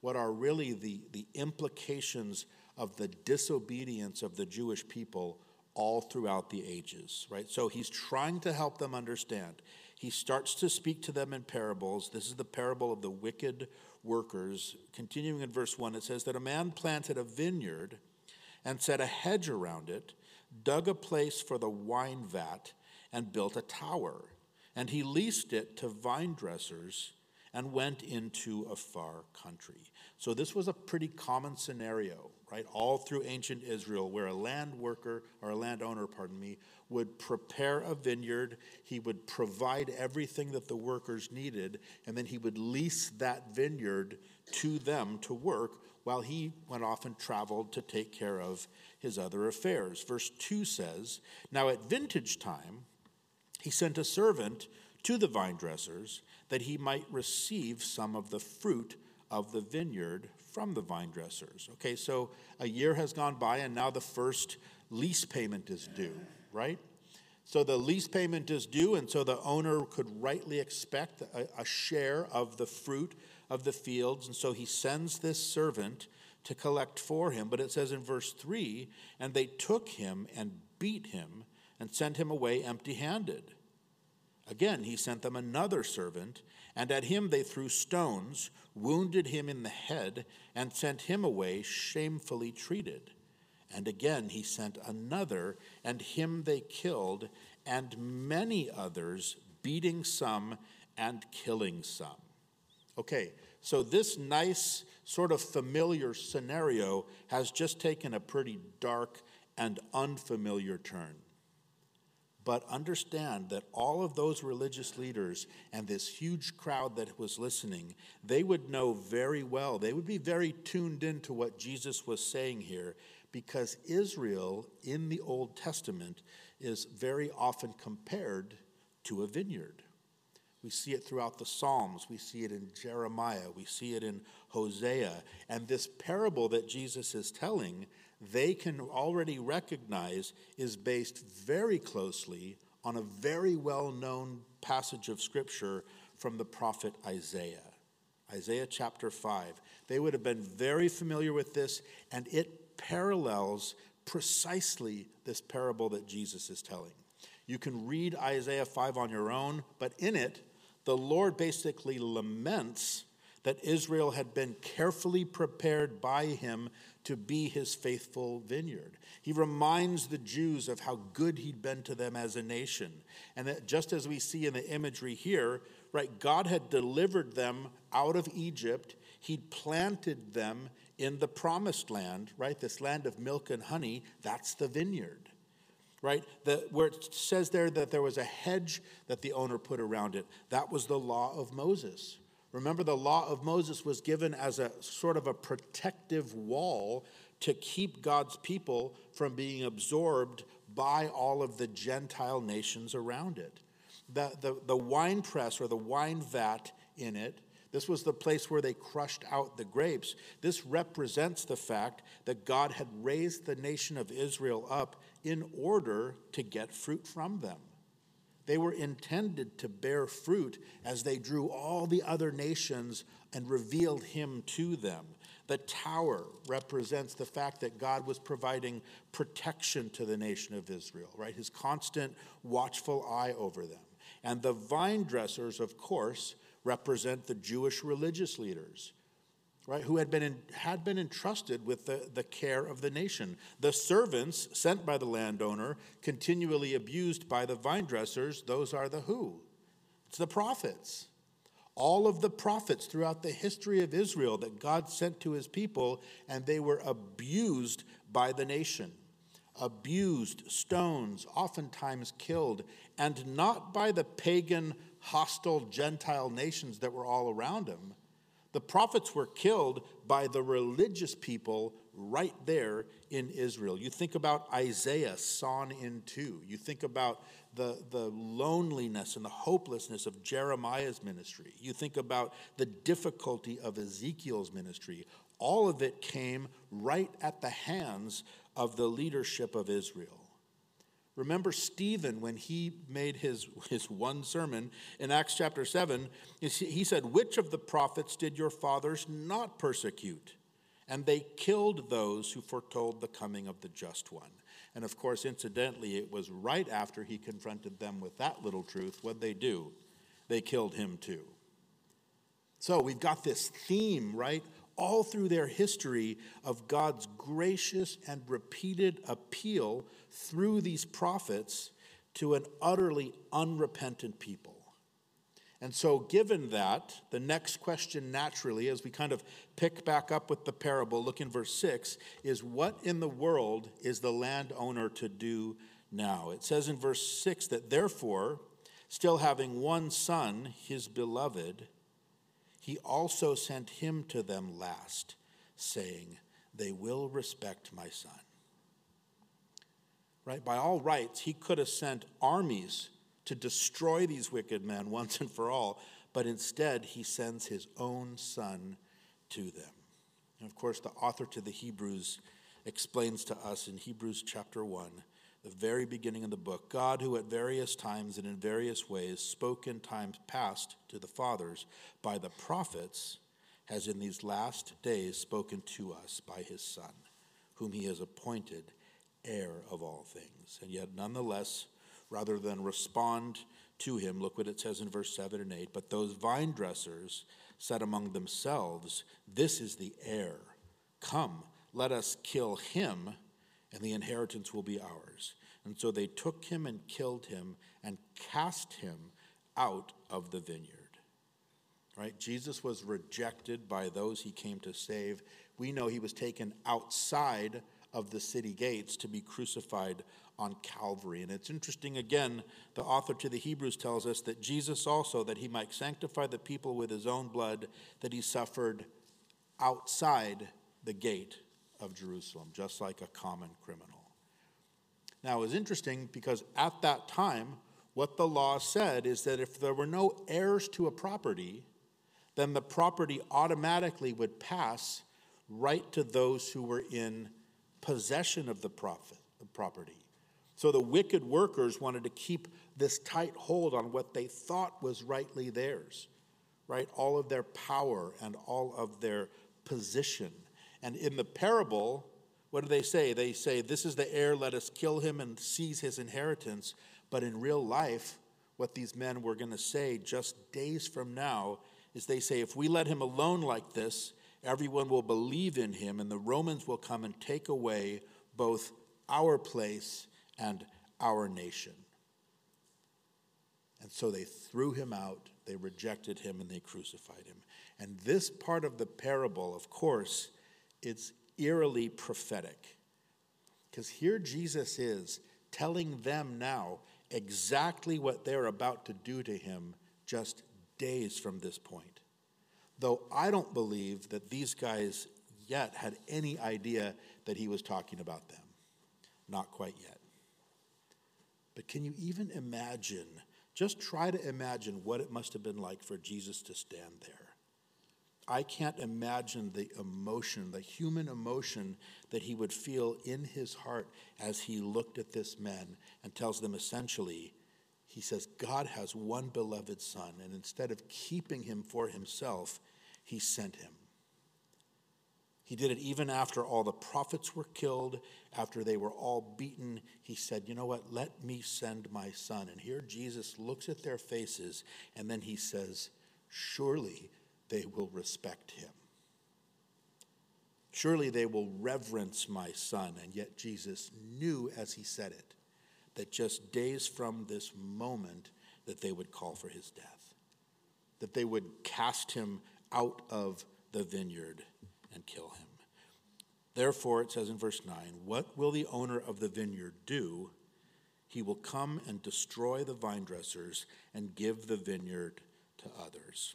what are really the, the implications of the disobedience of the Jewish people all throughout the ages, right? So he's trying to help them understand. He starts to speak to them in parables. This is the parable of the wicked workers. Continuing in verse 1, it says that a man planted a vineyard and set a hedge around it, dug a place for the wine vat, and built a tower. And he leased it to vine dressers and went into a far country. So this was a pretty common scenario right? All through ancient Israel, where a land worker or a landowner, pardon me, would prepare a vineyard, he would provide everything that the workers needed, and then he would lease that vineyard to them to work while he went off and traveled to take care of his other affairs. Verse 2 says, Now at vintage time, he sent a servant to the vine dressers that he might receive some of the fruit of the vineyard from the vine dressers. Okay, so a year has gone by and now the first lease payment is due, right? So the lease payment is due, and so the owner could rightly expect a, a, share of the fruit of the fields. And so he sends this servant to collect for him. But it says in verse 3 and they took him and beat him and sent him away empty handed. Again, he sent them another servant, and at him they threw stones, wounded him in the head, and sent him away shamefully treated. And again he sent another, and him they killed, and many others, beating some and killing some. Okay, so this nice, sort of familiar scenario has just taken a pretty dark and unfamiliar turn. But understand that all of those religious leaders and this huge crowd that was listening, they would know very well, they would be very tuned into what Jesus was saying here, because Israel in the Old Testament is very often compared to a vineyard. We see it throughout the Psalms. We see it in Jeremiah. We see it in Hosea. And this parable that Jesus is telling they can already recognize is based very closely on a very well known passage of Scripture from the prophet Isaiah. Isaiah chapter 5. They would have been very familiar with this, and it parallels precisely this parable that Jesus is telling. You can read Isaiah 5 on your own, but in it, the Lord basically laments that Israel had been carefully prepared by him to be his faithful vineyard. He reminds the Jews of how good he'd been to them as a nation. And that just as we see in the imagery here, right, God had delivered them out of Egypt, he'd planted them in the promised land, right? This land of milk and honey, that's the vineyard right? The, where it says there that there was a hedge that the owner put around it, that was the law of Moses. Remember, the law of Moses was given as a sort of a protective wall to keep God's people from being absorbed by all of the Gentile nations around it. The, the, the wine press or the wine vat in it this was the place where they crushed out the grapes. This represents the fact that God had raised the nation of Israel up in order to get fruit from them. They were intended to bear fruit as they drew all the other nations and revealed Him to them. The tower represents the fact that God was providing protection to the nation of Israel, right? His constant watchful eye over them. And the vine dressers, of course, represent the Jewish religious leaders, right, who had been, in, had been entrusted with the, the care of the nation. The servants sent by the landowner, continually abused by the vine dressers, those are the who? It's the prophets. All of the prophets throughout the history of Israel that God sent to his people, and they were abused by the nation abused, stones, oftentimes killed, and not by the pagan hostile Gentile nations that were all around him. The prophets were killed by the religious people right there in Israel. You think about Isaiah sawn in two. You think about the, the loneliness and the hopelessness of Jeremiah's ministry. You think about the difficulty of Ezekiel's ministry. All of it came right at the hands of the leadership of Israel. Remember Stephen when he made his, his one sermon in Acts chapter 7. He said, Which of the prophets did your fathers not persecute? And they killed those who foretold the coming of the just one. And of course, incidentally, it was right after he confronted them with that little truth. What they do? They killed him too. So we've got this theme, right? All through their history of God's gracious and repeated appeal through these prophets to an utterly unrepentant people. And so, given that, the next question naturally, as we kind of pick back up with the parable, look in verse 6, is what in the world is the landowner to do now? It says in verse 6 that therefore, still having one son, his beloved, he also sent him to them last, saying, They will respect my son. Right? By all rights, he could have sent armies to destroy these wicked men once and for all, but instead he sends his own son to them. And of course, the author to the Hebrews explains to us in Hebrews chapter 1 the very beginning of the book, God, who at various times and in various ways spoke in times past to the fathers by the prophets, has in these last days spoken to us by his Son, whom he has appointed heir of all things. And yet, nonetheless, rather than respond to him, look what it says in verse 7 and 8. But those vine dressers said among themselves, This is the heir. Come, let us kill him and the inheritance will be ours. And so they took him and killed him and cast him out of the vineyard. Right? Jesus was rejected by those he came to save. We know he was taken outside of the city gates to be crucified on Calvary. And it's interesting again, the author to the Hebrews tells us that Jesus also, that he might sanctify the people with his own blood, that he suffered outside the gate of Jerusalem, just like a common criminal. Now, it was interesting because at that time, what the law said is that if there were no heirs to a property, then the property automatically would pass right to those who were in possession of the property. So the wicked workers wanted to keep this tight hold on what they thought was rightly theirs right? All of their power and all of their position. And in the parable, what do they say? They say, This is the heir, let us kill him and seize his inheritance. But in real life, what these men were going to say just days from now is they say, If we let him alone like this, everyone will believe in him, and the Romans will come and take away both our place and our nation. And so they threw him out, they rejected him, and they crucified him. And this part of the parable, of course, it's eerily prophetic. Because here Jesus is telling them now exactly what they're about to do to him just days from this point. Though I don't believe that these guys yet had any idea that he was talking about them. Not quite yet. But can you even imagine? Just try to imagine what it must have been like for Jesus to stand there. I can't imagine the emotion, the human emotion that he would feel in his heart as he looked at this man and tells them essentially, he says, God has one beloved son, and instead of keeping him for himself, he sent him. He did it even after all the prophets were killed, after they were all beaten. He said, You know what? Let me send my son. And here Jesus looks at their faces, and then he says, Surely they will respect him. Surely they will reverence my son. And yet Jesus knew as he said it that just days from this moment that they would call for his death, that they would cast him out of the vineyard and kill him. Therefore, it says in verse 9, what will the owner of the vineyard do? He will come and destroy the vine dressers and give the vineyard to others.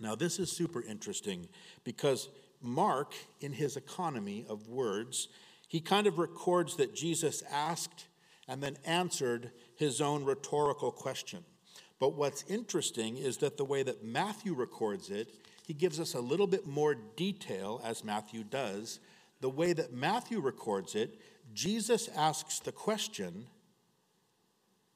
Now, this is super interesting because Mark, in his economy of words, he kind of records that Jesus asked and then answered his own rhetorical question. But what's interesting is that the way that Matthew records it, he gives us a little bit more detail, as Matthew does. The way that Matthew records it, Jesus asks the question,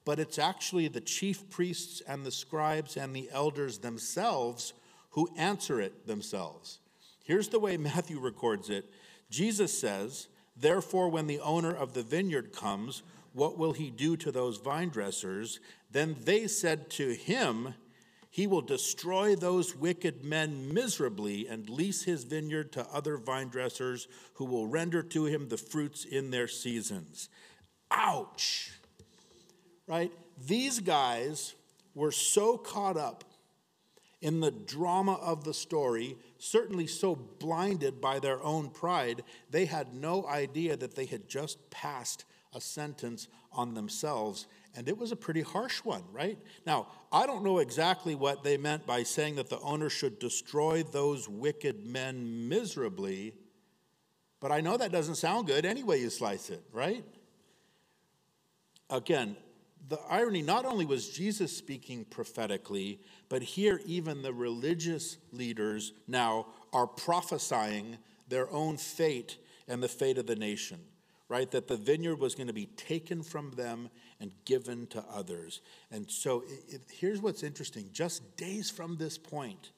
but it's actually the chief priests and the scribes and the elders themselves who answer it themselves. Here's the way Matthew records it Jesus says, Therefore, when the owner of the vineyard comes, what will he do to those vine dressers? Then they said to him, He will destroy those wicked men miserably and lease his vineyard to other vine dressers who will render to him the fruits in their seasons. Ouch! Right? These guys were so caught up in the drama of the story, certainly so blinded by their own pride, they had no idea that they had just passed a sentence on themselves. And it was a pretty harsh one, right? Now, I don't know exactly what they meant by saying that the owner should destroy those wicked men miserably, but I know that doesn't sound good any way you slice it, right? Again, the irony not only was Jesus speaking prophetically, but here even the religious leaders now are prophesying their own fate and the fate of the nation, right? That the vineyard was going to be taken from them and given to others. And so it, it, here's what's interesting just days from this point,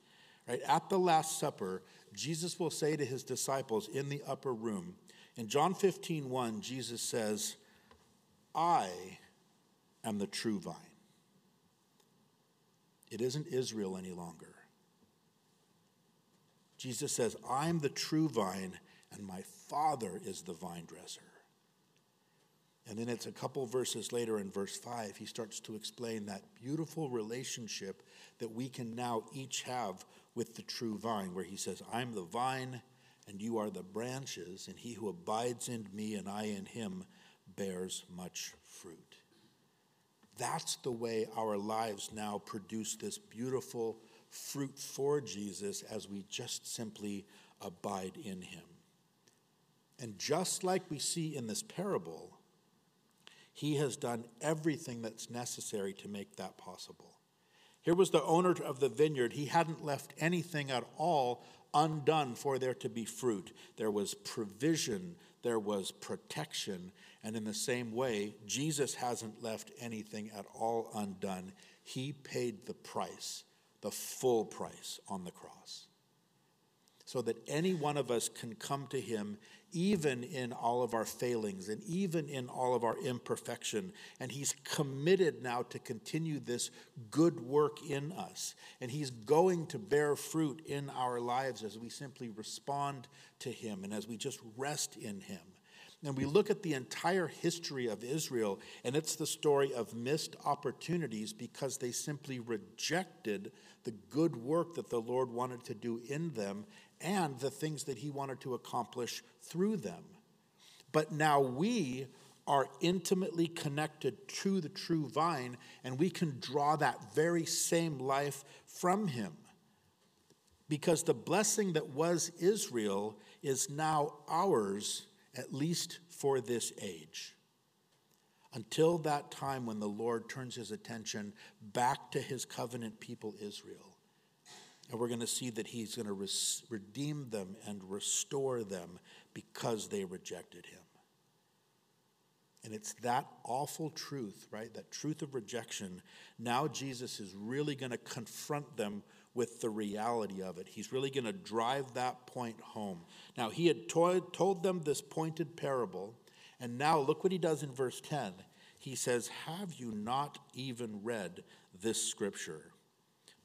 right, at the Last Supper, Jesus will say to his disciples in the upper room, in John 15, 1, Jesus says, I am the true vine. It isn't Israel any longer. Jesus says, I'm the true vine, and my Father is the vine dresser. And then it's a couple verses later in verse 5, he starts to explain that beautiful relationship that we can now each have with the true vine, where he says, I'm the vine, and you are the branches, and he who abides in me and I in him bears much fruit. That's the way our lives now produce this beautiful fruit for Jesus as we just simply abide in him. And just like we see in this parable, he has done everything that's necessary to make that possible. Here was the owner of the vineyard. He hadn't left anything at all undone for there to be fruit. There was provision, there was protection, and in the same way, Jesus hasn't left anything at all undone. He paid the price the full price on the cross so that any one of us can come to him even in all of our failings and even in all of our imperfection. And he's committed now to continue this good work in us. And he's going to bear fruit in our lives as we simply respond to him and as we just rest in him. And we look at the entire history of Israel, and it's the story of missed opportunities because they simply rejected the good work that the Lord wanted to do in them and the things that he wanted to accomplish through them. But now we are intimately connected to the true vine, and we can draw that very same life from him. Because the blessing that was Israel is now ours, at least for this age. Until that time when the Lord turns his attention back to his covenant people, Israel. And we're going to see that he's going to res- redeem them and restore them because they rejected him. And it's that awful truth, right? That truth of rejection. Now Jesus is really going to confront them with the reality of it. He's really going to drive that point home. Now, he had told, told them this pointed parable, and now look what he does in verse 10. He says, Have you not even read this scripture?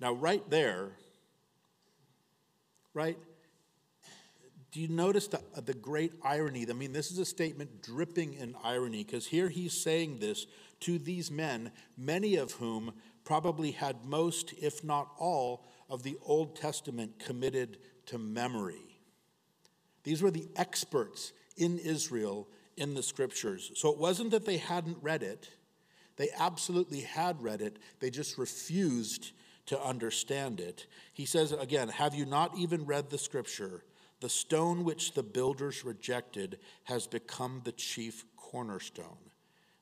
Now, right there, right? Do you notice the, the great irony? I mean, this is a statement dripping in irony because here he's saying this to these men, many of whom probably had most, if not all, of the Old Testament committed to memory. These were the experts in Israel in the scriptures. So it wasn't that they hadn't read it, they absolutely had read it, they just refused to understand it. He says again, Have you not even read the scripture? The stone which the builders rejected has become the chief cornerstone.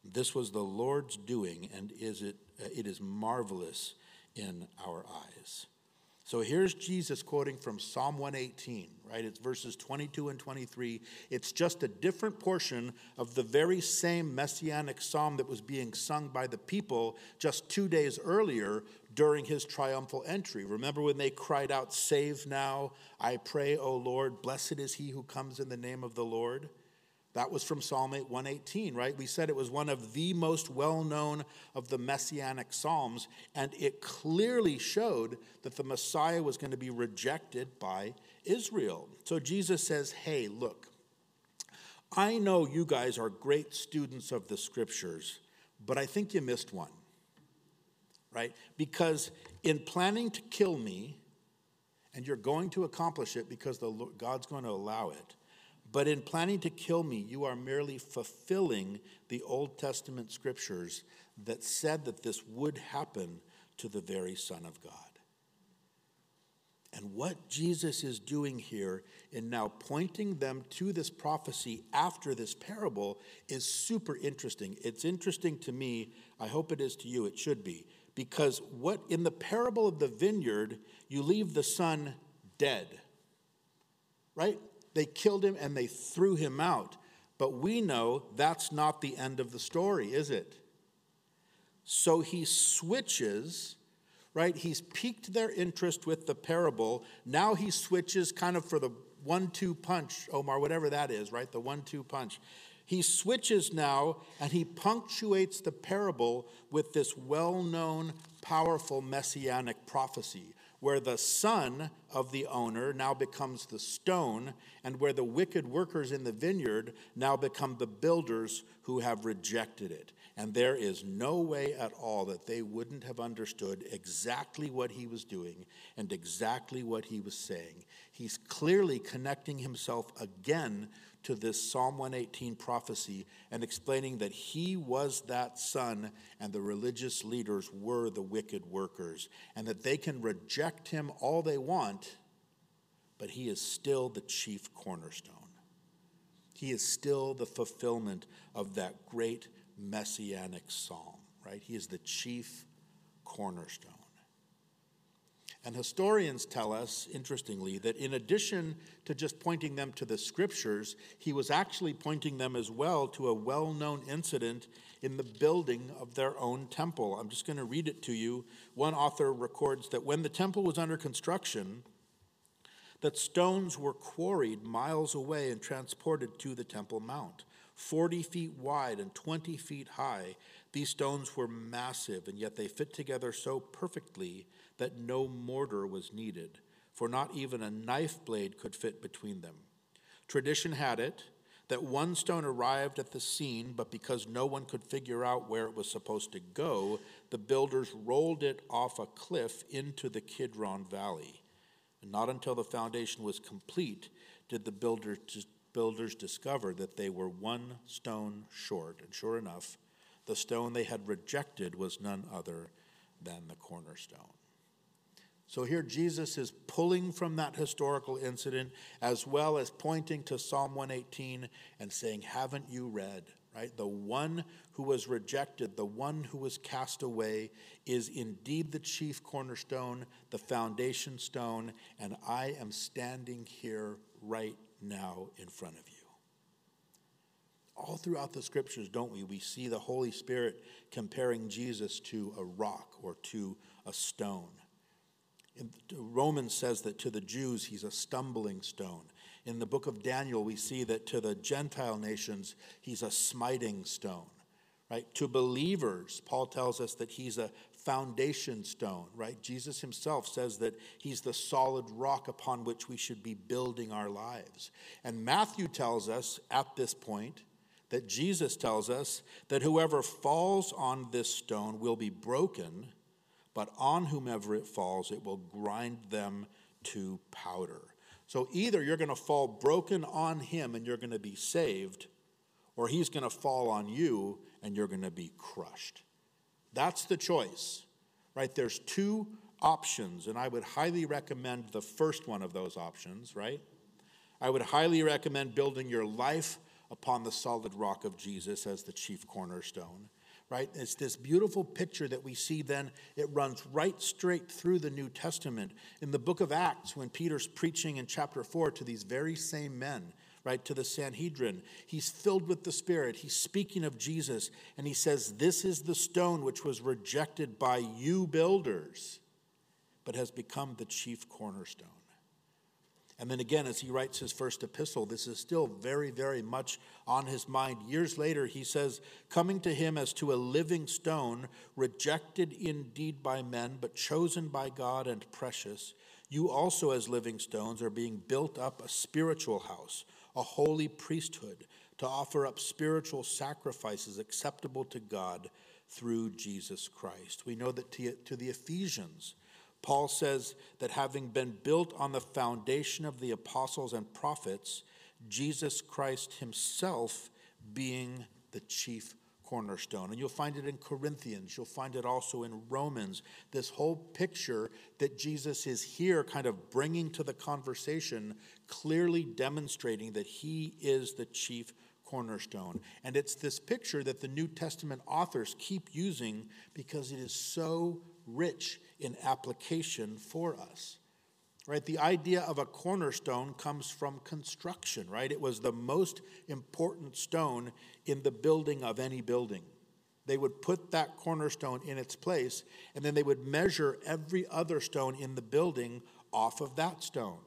This was the Lord's doing, and is it, it is marvelous in our eyes. So here's Jesus quoting from Psalm 118, right? It's verses 22 and 23. It's just a different portion of the very same messianic psalm that was being sung by the people just two days earlier during his triumphal entry. Remember when they cried out, Save now, I pray, O Lord, blessed is he who comes in the name of the Lord? That was from Psalm 118, right? We said it was one of the most well known of the messianic psalms, and it clearly showed that the Messiah was going to be rejected by Israel. So Jesus says, Hey, look, I know you guys are great students of the scriptures, but I think you missed one, right? Because in planning to kill me, and you're going to accomplish it because the, God's going to allow it but in planning to kill me, you are merely fulfilling the Old Testament scriptures that said that this would happen to the very Son of God. And what Jesus is doing here in now pointing them to this prophecy after this parable is super interesting. It's interesting to me. I hope it is to you. It should be. Because what in the parable of the vineyard, you leave the son dead. Right? They killed him and they threw him out. But we know that's not the end of the story, is it? So he switches, right? He's piqued their interest with the parable. Now he switches kind of for the one two punch, Omar, whatever that is, right? The one two punch. He switches now and he punctuates the parable with this well known, powerful messianic prophecy where the son of the owner now becomes the stone, and where the wicked workers in the vineyard now become the builders who have rejected it. And there is no way at all that they wouldn't have understood exactly what he was doing and exactly what he was saying. He's clearly connecting himself again to this Psalm 118 prophecy and explaining that he was that son and the religious leaders were the wicked workers, and that they can reject him all they want, but he is still the chief cornerstone. He is still the fulfillment of that great messianic psalm, right? He is the chief cornerstone. And historians tell us, interestingly, that in addition to just pointing them to the scriptures, he was actually pointing them as well to a well known incident in the building of their own temple. I'm just going to read it to you. One author records that when the temple was under construction, that stones were quarried miles away and transported to the Temple Mount. 40 feet wide and 20 feet high, these stones were massive, and yet they fit together so perfectly that no mortar was needed, for not even a knife blade could fit between them. Tradition had it that one stone arrived at the scene, but because no one could figure out where it was supposed to go, the builders rolled it off a cliff into the Kidron Valley. And not until the foundation was complete did the builders, builders discover that they were one stone short. And sure enough, the stone they had rejected was none other than the cornerstone. So here Jesus is pulling from that historical incident as well as pointing to Psalm 118 and saying, Haven't you read? Right? The one who was rejected, the one who was cast away, is indeed the chief cornerstone, the foundation stone, and I am standing here right now in front of you. All throughout the scriptures, don't we? We see the Holy Spirit comparing Jesus to a rock or to a stone. Romans says that to the Jews, he's a stumbling stone. In the book of Daniel, we see that to the Gentile nations, he's a smiting stone. Right? To believers, Paul tells us that he's a foundation stone, right? Jesus himself says that he's the solid rock upon which we should be building our lives. And Matthew tells us at this point that Jesus tells us that whoever falls on this stone will be broken but on whomever it falls, it will grind them to powder. So either you're going to fall broken on him and you're going to be saved, or he's going to fall on you and you're going to be crushed. That's the choice, right? There's two options, and I would highly recommend the first one of those options, right? I would highly recommend building your life upon the solid rock of Jesus as the chief cornerstone right? It's this beautiful picture that we see then. It runs right straight through the New Testament. In the book of Acts, when Peter's preaching in chapter 4 to these very same men, right, to the Sanhedrin, he's filled with the Spirit. He's speaking of Jesus, and he says, This is the stone which was rejected by you builders, but has become the chief cornerstone. And then again, as he writes his first epistle, this is still very, very much on his mind. Years later, he says, Coming to him as to a living stone, rejected indeed by men, but chosen by God and precious, you also, as living stones, are being built up a spiritual house, a holy priesthood, to offer up spiritual sacrifices acceptable to God through Jesus Christ. We know that to, the Ephesians, Paul says that having been built on the foundation of the apostles and prophets, Jesus Christ himself being the chief cornerstone. And you'll find it in Corinthians, you'll find it also in Romans. This whole picture that Jesus is here, kind of bringing to the conversation, clearly demonstrating that he is the chief cornerstone. And it's this picture that the New Testament authors keep using because it is so rich in application for us. Right? The idea of a cornerstone comes from construction, right? It was the most important stone in the building of any building. They would put that cornerstone in its place, and then they would measure every other stone in the building off of that stone.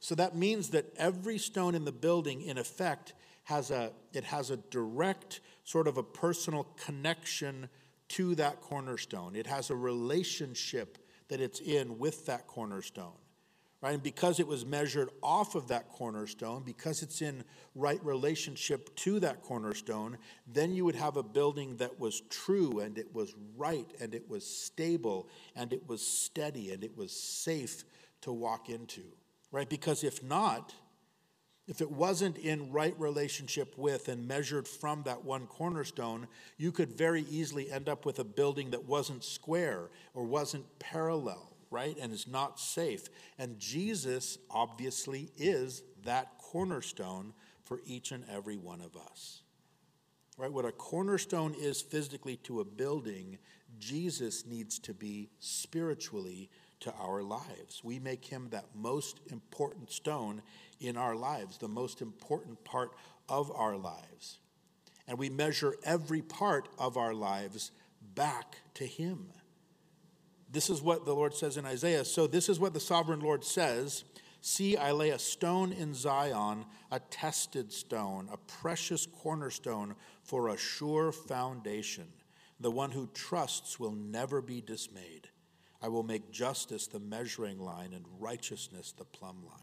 So that means that every stone in the building, in effect, has a, it has a direct sort of a personal connection to that cornerstone. It has a relationship that it's in with that cornerstone. Right? And because it was measured off of that cornerstone, because it's in right relationship to that cornerstone, then you would have a building that was true and it was right and it was stable and it was steady and it was safe to walk into. Right? Because if not, if it wasn't in right relationship with and measured from that one cornerstone, you could very easily end up with a building that wasn't square or wasn't parallel, right? And is not safe. And Jesus obviously is that cornerstone for each and every one of us. Right? What a cornerstone is physically to a building, Jesus needs to be spiritually to our lives. We make him that most important stone in our lives, the most important part of our lives. and we measure every part of our lives back to Him. This is what the Lord says in Isaiah. So, this is what the sovereign Lord says See, I lay a stone in Zion, a tested stone, a precious cornerstone for a sure foundation. The one who trusts will never be dismayed. I will make justice the measuring line and righteousness the plumb line.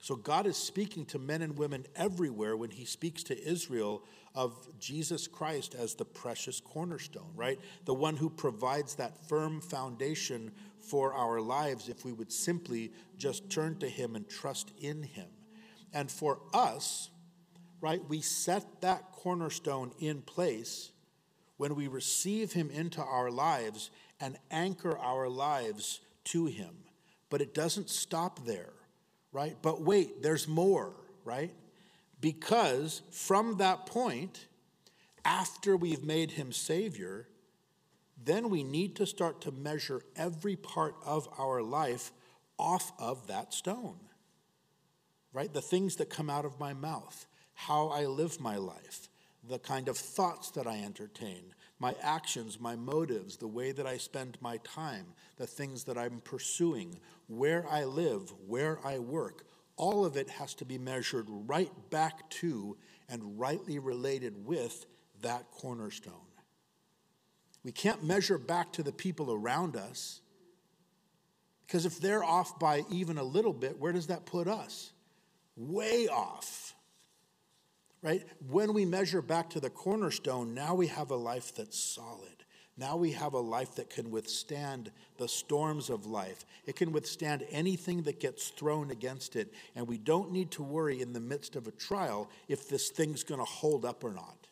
So God is speaking to men and women everywhere when he speaks to Israel of Jesus Christ as the precious cornerstone, right? The one who provides that firm foundation for our lives if we would simply just turn to him and trust in him. And for us, right, we set that cornerstone in place when we receive him into our lives and anchor our lives to him. But it doesn't stop there right? But wait, there's more, right? Because from that point, after we've made him Savior, then we need to start to measure every part of our life off of that stone, right? The things that come out of my mouth, how I live my life, the kind of thoughts that I entertain, my actions, my motives, the way that I spend my time, the things that I'm pursuing, where I live, where I work, all of it has to be measured right back to and rightly related with that cornerstone. We can't measure back to the people around us because if they're off by even a little bit, where does that put us? Way off right? When we measure back to the cornerstone, now we have a life that's solid. Now we have a life that can withstand the storms of life. It can withstand anything that gets thrown against it. And we don't need to worry in the midst of a trial if this thing's going to hold up or not.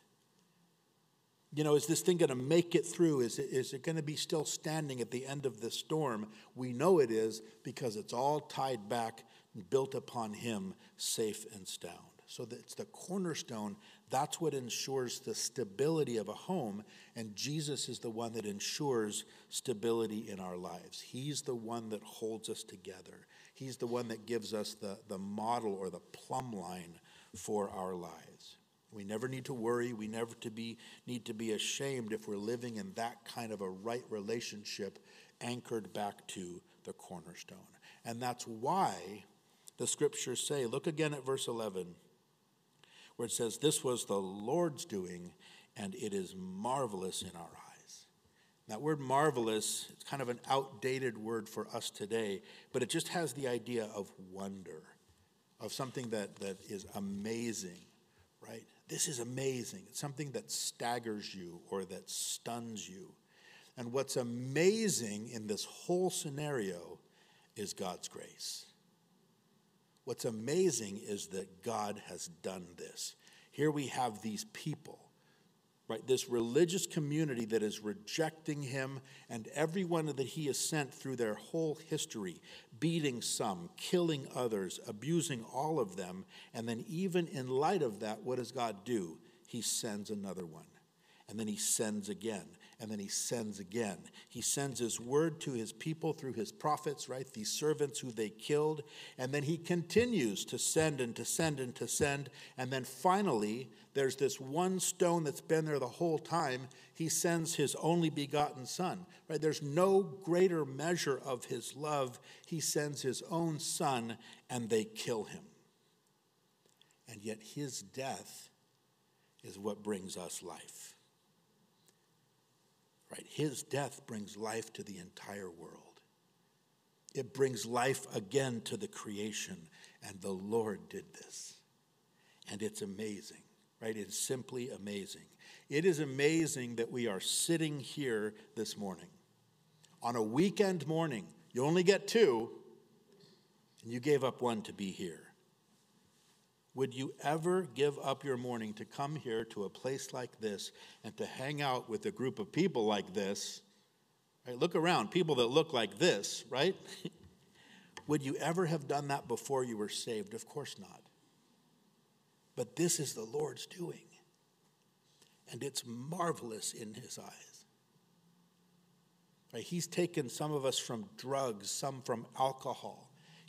You know, is this thing going to make it through? Is it, is it going to be still standing at the end of the storm? We know it is because it's all tied back and built upon Him, safe and sound. So it's the cornerstone. That's what ensures the stability of a home. And Jesus is the one that ensures stability in our lives. He's the one that holds us together. He's the one that gives us the, the model or the plumb line for our lives. We never need to worry. We never to be, need to be ashamed if we're living in that kind of a right relationship anchored back to the cornerstone. And that's why the scriptures say, look again at verse 11 where it says, This was the Lord's doing, and it is marvelous in our eyes. That word marvelous, it's kind of an outdated word for us today, but it just has the idea of wonder, of something that, that is amazing, right? This is amazing. It's something that staggers you or that stuns you. And what's amazing in this whole scenario is God's grace. What's amazing is that God has done this. Here we have these people, right? This religious community that is rejecting him and everyone that he has sent through their whole history, beating some, killing others, abusing all of them. And then, even in light of that, what does God do? He sends another one. And then he sends again and then he sends again. He sends his word to his people through his prophets, right? These servants who they killed. And then he continues to send and to send and to send. And then finally, there's this one stone that's been there the whole time. He sends his only begotten son, right? There's no greater measure of his love. He sends his own son and they kill him. And yet his death is what brings us life. Right? His death brings life to the entire world. It brings life again to the creation, and the Lord did this. And it's amazing, right? It's simply amazing. It is amazing that we are sitting here this morning. On a weekend morning, you only get two, and you gave up one to be here. Would you ever give up your morning to come here to a place like this and to hang out with a group of people like this? Right? Look around, people that look like this, right? Would you ever have done that before you were saved? Of course not. But this is the Lord's doing, and it's marvelous in His eyes. Right? He's taken some of us from drugs, some from alcohol.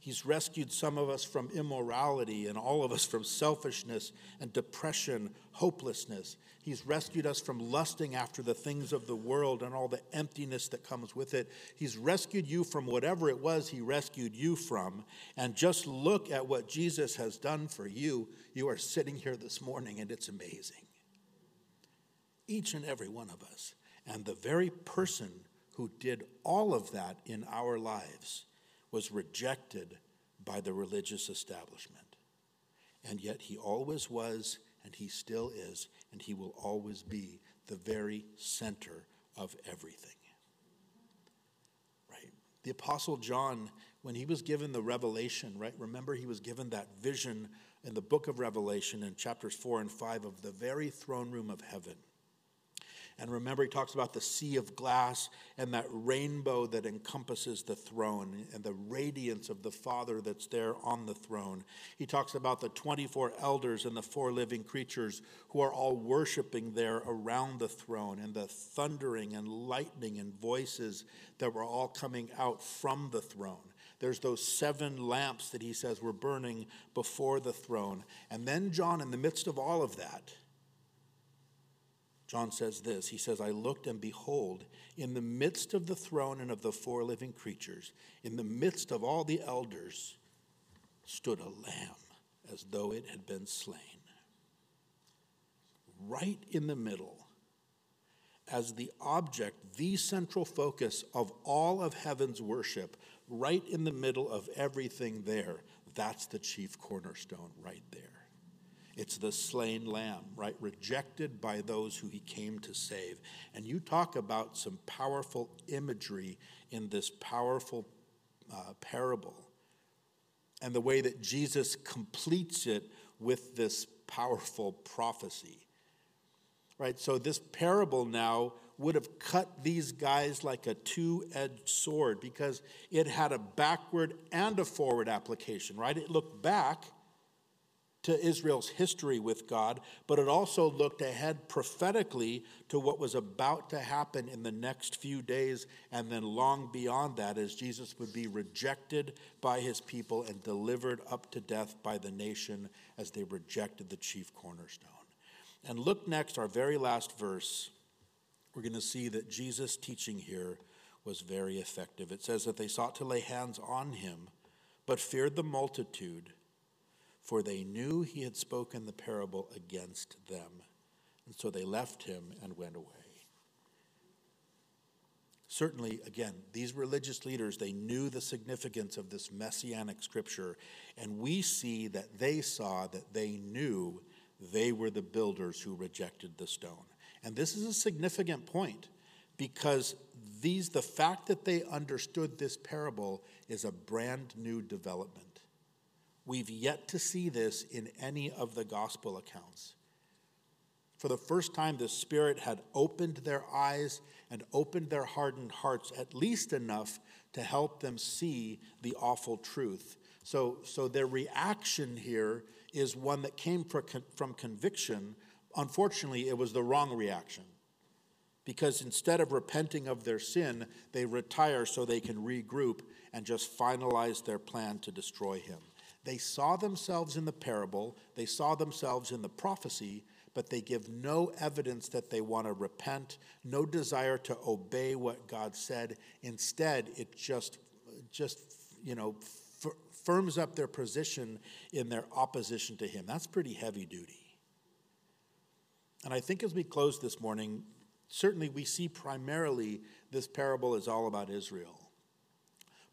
He's rescued some of us from immorality and all of us from selfishness and depression, hopelessness. He's rescued us from lusting after the things of the world and all the emptiness that comes with it. He's rescued you from whatever it was He rescued you from. And just look at what Jesus has done for you. You are sitting here this morning, and it's amazing. Each and every one of us. And the very person who did all of that in our lives was rejected by the religious establishment. And yet he always was, and he still is, and he will always be the very center of everything. Right? The Apostle John, when he was given the revelation, right? Remember, he was given that vision in the book of Revelation in chapters 4 and 5 of the very throne room of heaven. And remember, he talks about the sea of glass and that rainbow that encompasses the throne and the radiance of the Father that's there on the throne. He talks about the 24 elders and the four living creatures who are all worshiping there around the throne and the thundering and lightning and voices that were all coming out from the throne. There's those seven lamps that he says were burning before the throne. And then, John, in the midst of all of that, John says this He says, I looked and behold, in the midst of the throne and of the four living creatures, in the midst of all the elders, stood a lamb as though it had been slain. Right in the middle, as the object, the central focus of all of heaven's worship, right in the middle of everything there, that's the chief cornerstone right there. It's the slain lamb, right? Rejected by those who he came to save. And you talk about some powerful imagery in this powerful uh, parable and the way that Jesus completes it with this powerful prophecy. Right? So, this parable now would have cut these guys like a two edged sword because it had a backward and a forward application, right? It looked back to Israel's history with God, but it also looked ahead prophetically to what was about to happen in the next few days and then long beyond that as Jesus would be rejected by his people and delivered up to death by the nation as they rejected the chief cornerstone. And look next, our very last verse. We're going to see that Jesus' teaching here was very effective. It says that they sought to lay hands on him, but feared the multitude for they knew he had spoken the parable against them. And so they left him and went away. Certainly, again, these religious leaders, they knew the significance of this messianic scripture, and we see that they saw that they knew they were the builders who rejected the stone. And this is a significant point because these the fact that they understood this parable is a brand new development. We've yet to see this in any of the gospel accounts. For the first time, the Spirit had opened their eyes and opened their hardened hearts, at least enough to help them see the awful truth. So, so their reaction here is one that came from conviction. Unfortunately, it was the wrong reaction. Because instead of repenting of their sin, they retire so they can regroup and just finalize their plan to destroy him. They saw themselves in the parable, they saw themselves in the prophecy, but they give no evidence that they want to repent, no desire to obey what God said. Instead, it just, just you know, firms up their position in their opposition to Him. That's pretty heavy duty. And I think as we close this morning, certainly we see primarily this parable is all about Israel.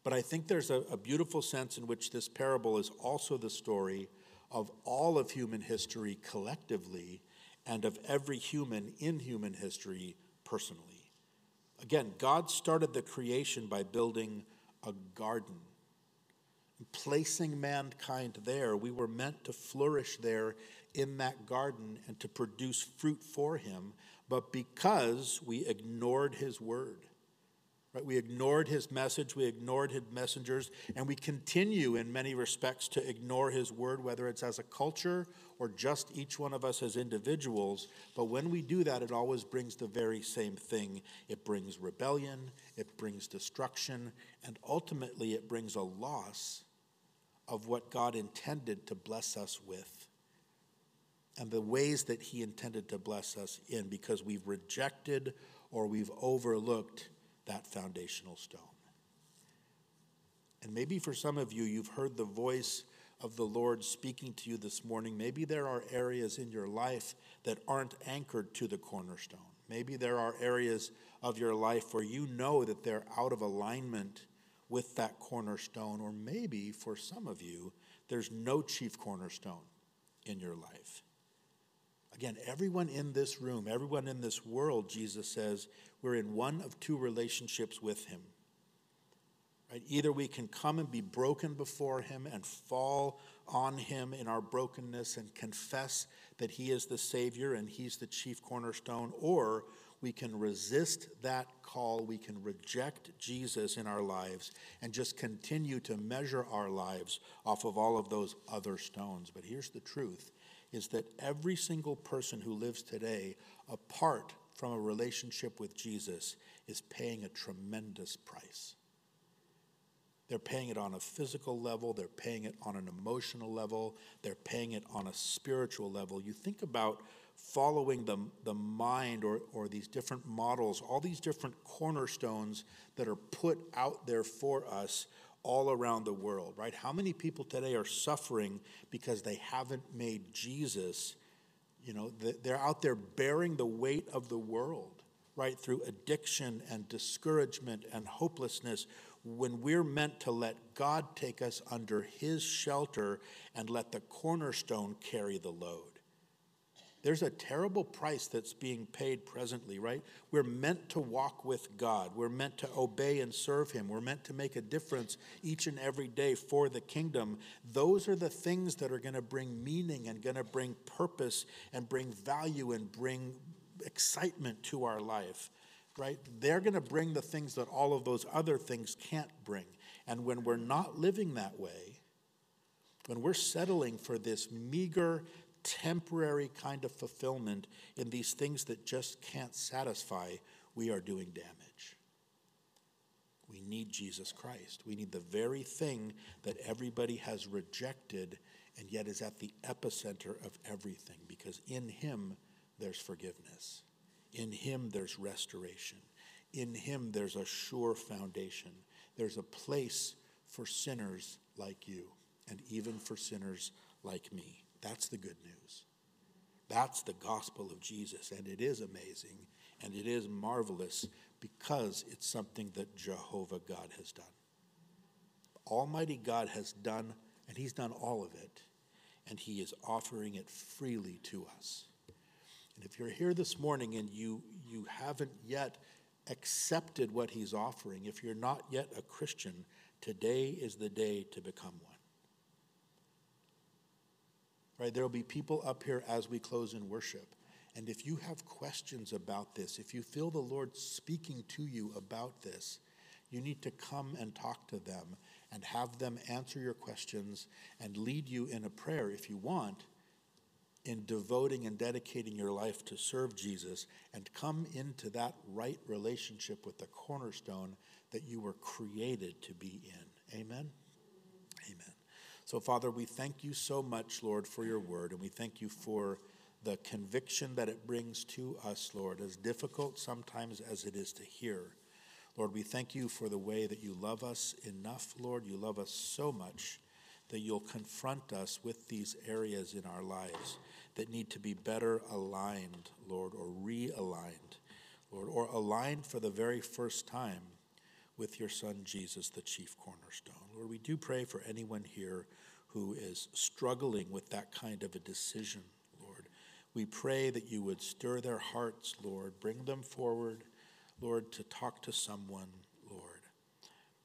But I think there's a, a beautiful sense in which this parable is also the story of all of human history collectively and of every human in human history personally. Again, God started the creation by building a garden, placing mankind there. We were meant to flourish there in that garden and to produce fruit for Him, but because we ignored His word, Right? We ignored his message, we ignored his messengers, and we continue in many respects to ignore his word, whether it's as a culture or just each one of us as individuals. But when we do that, it always brings the very same thing it brings rebellion, it brings destruction, and ultimately it brings a loss of what God intended to bless us with and the ways that He intended to bless us in because we've rejected or we've overlooked that foundational stone. And maybe for some of you, you've heard the voice of the Lord speaking to you this morning. Maybe there are areas in your life that aren't anchored to the cornerstone. Maybe there are areas of your life where you know that they're out of alignment with that cornerstone. Or maybe for some of you, there's no chief cornerstone in your life. Again, everyone in this room, everyone in this world, Jesus says, we're in one of two relationships with Him. Right? Either we can come and be broken before Him and fall on Him in our brokenness and confess that He is the Savior and He's the chief cornerstone, or we can resist that call. We can reject Jesus in our lives and just continue to measure our lives off of all of those other stones. But here's the truth is that every single person who lives today, apart from a relationship with Jesus, is paying a tremendous price. They're paying it on a physical level, they're paying it on an emotional level, they're paying it on a spiritual level. You think about following the, the mind or, or these different models, all these different cornerstones that are put out there for us all around the world, right? How many people today are suffering because they haven't made Jesus, you know, they're out there bearing the weight of the world, right? Through addiction and discouragement and hopelessness when we're meant to let God take us under his shelter and let the cornerstone carry the load. There's a terrible price that's being paid presently, right? We're meant to walk with God. We're meant to obey and serve Him. We're meant to make a difference each and every day for the kingdom. Those are the things that are going to bring meaning and going to bring purpose and bring value and bring excitement to our life, right? They're going to bring the things that all of those other things can't bring. And when we're not living that way, when we're settling for this meager, temporary kind of fulfillment in these things that just can't satisfy, we are doing damage. We need Jesus Christ. We need the very thing that everybody has rejected and yet is at the epicenter of everything because in Him there's forgiveness, in Him there's restoration, in Him there's a sure foundation. There's a place for sinners like you and even for sinners like me. That's the good news. That's the gospel of Jesus. And it is amazing and it is marvelous because it's something that Jehovah God has done. Almighty God has done, and He's done all of it, and He is offering it freely to us. And if you're here this morning and you, you haven't yet accepted what He's offering, if you're not yet a Christian, today is the day to become one. Right? There will be people up here as we close in worship. And if you have questions about this, if you feel the Lord speaking to you about this, you need to come and talk to them and have them answer your questions and lead you in a prayer if you want in devoting and dedicating your life to serve Jesus and come into that right relationship with the cornerstone that you were created to be in. Amen. Amen. So, Father, we thank you so much, Lord, for your word, and we thank you for the conviction that it brings to us, Lord, as difficult sometimes as it is to hear. Lord, we thank you for the way that you love us enough, Lord. You love us so much that you'll confront us with these areas in our lives that need to be better aligned, Lord, or realigned, Lord, or aligned for the very first time with your Son, Jesus, the chief cornerstone. Lord, we do pray for anyone here who is struggling with that kind of a decision, Lord. We pray that you would stir their hearts, Lord, bring them forward, Lord, to talk to someone, Lord.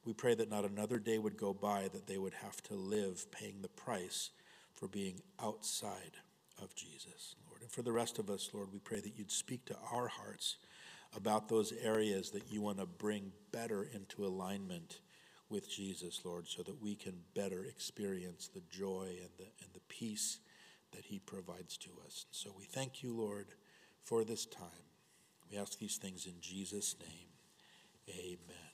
We pray that not another day would go by that they would have to live paying the price for being outside of Jesus, Lord. And for the rest of us, Lord, we pray that you'd speak to our hearts about those areas that you want to bring better into alignment with Jesus, Lord, so that we can better experience the joy and the, and the peace that He provides to us. So we thank you, Lord, for this time. We ask these things in Jesus' name. Amen.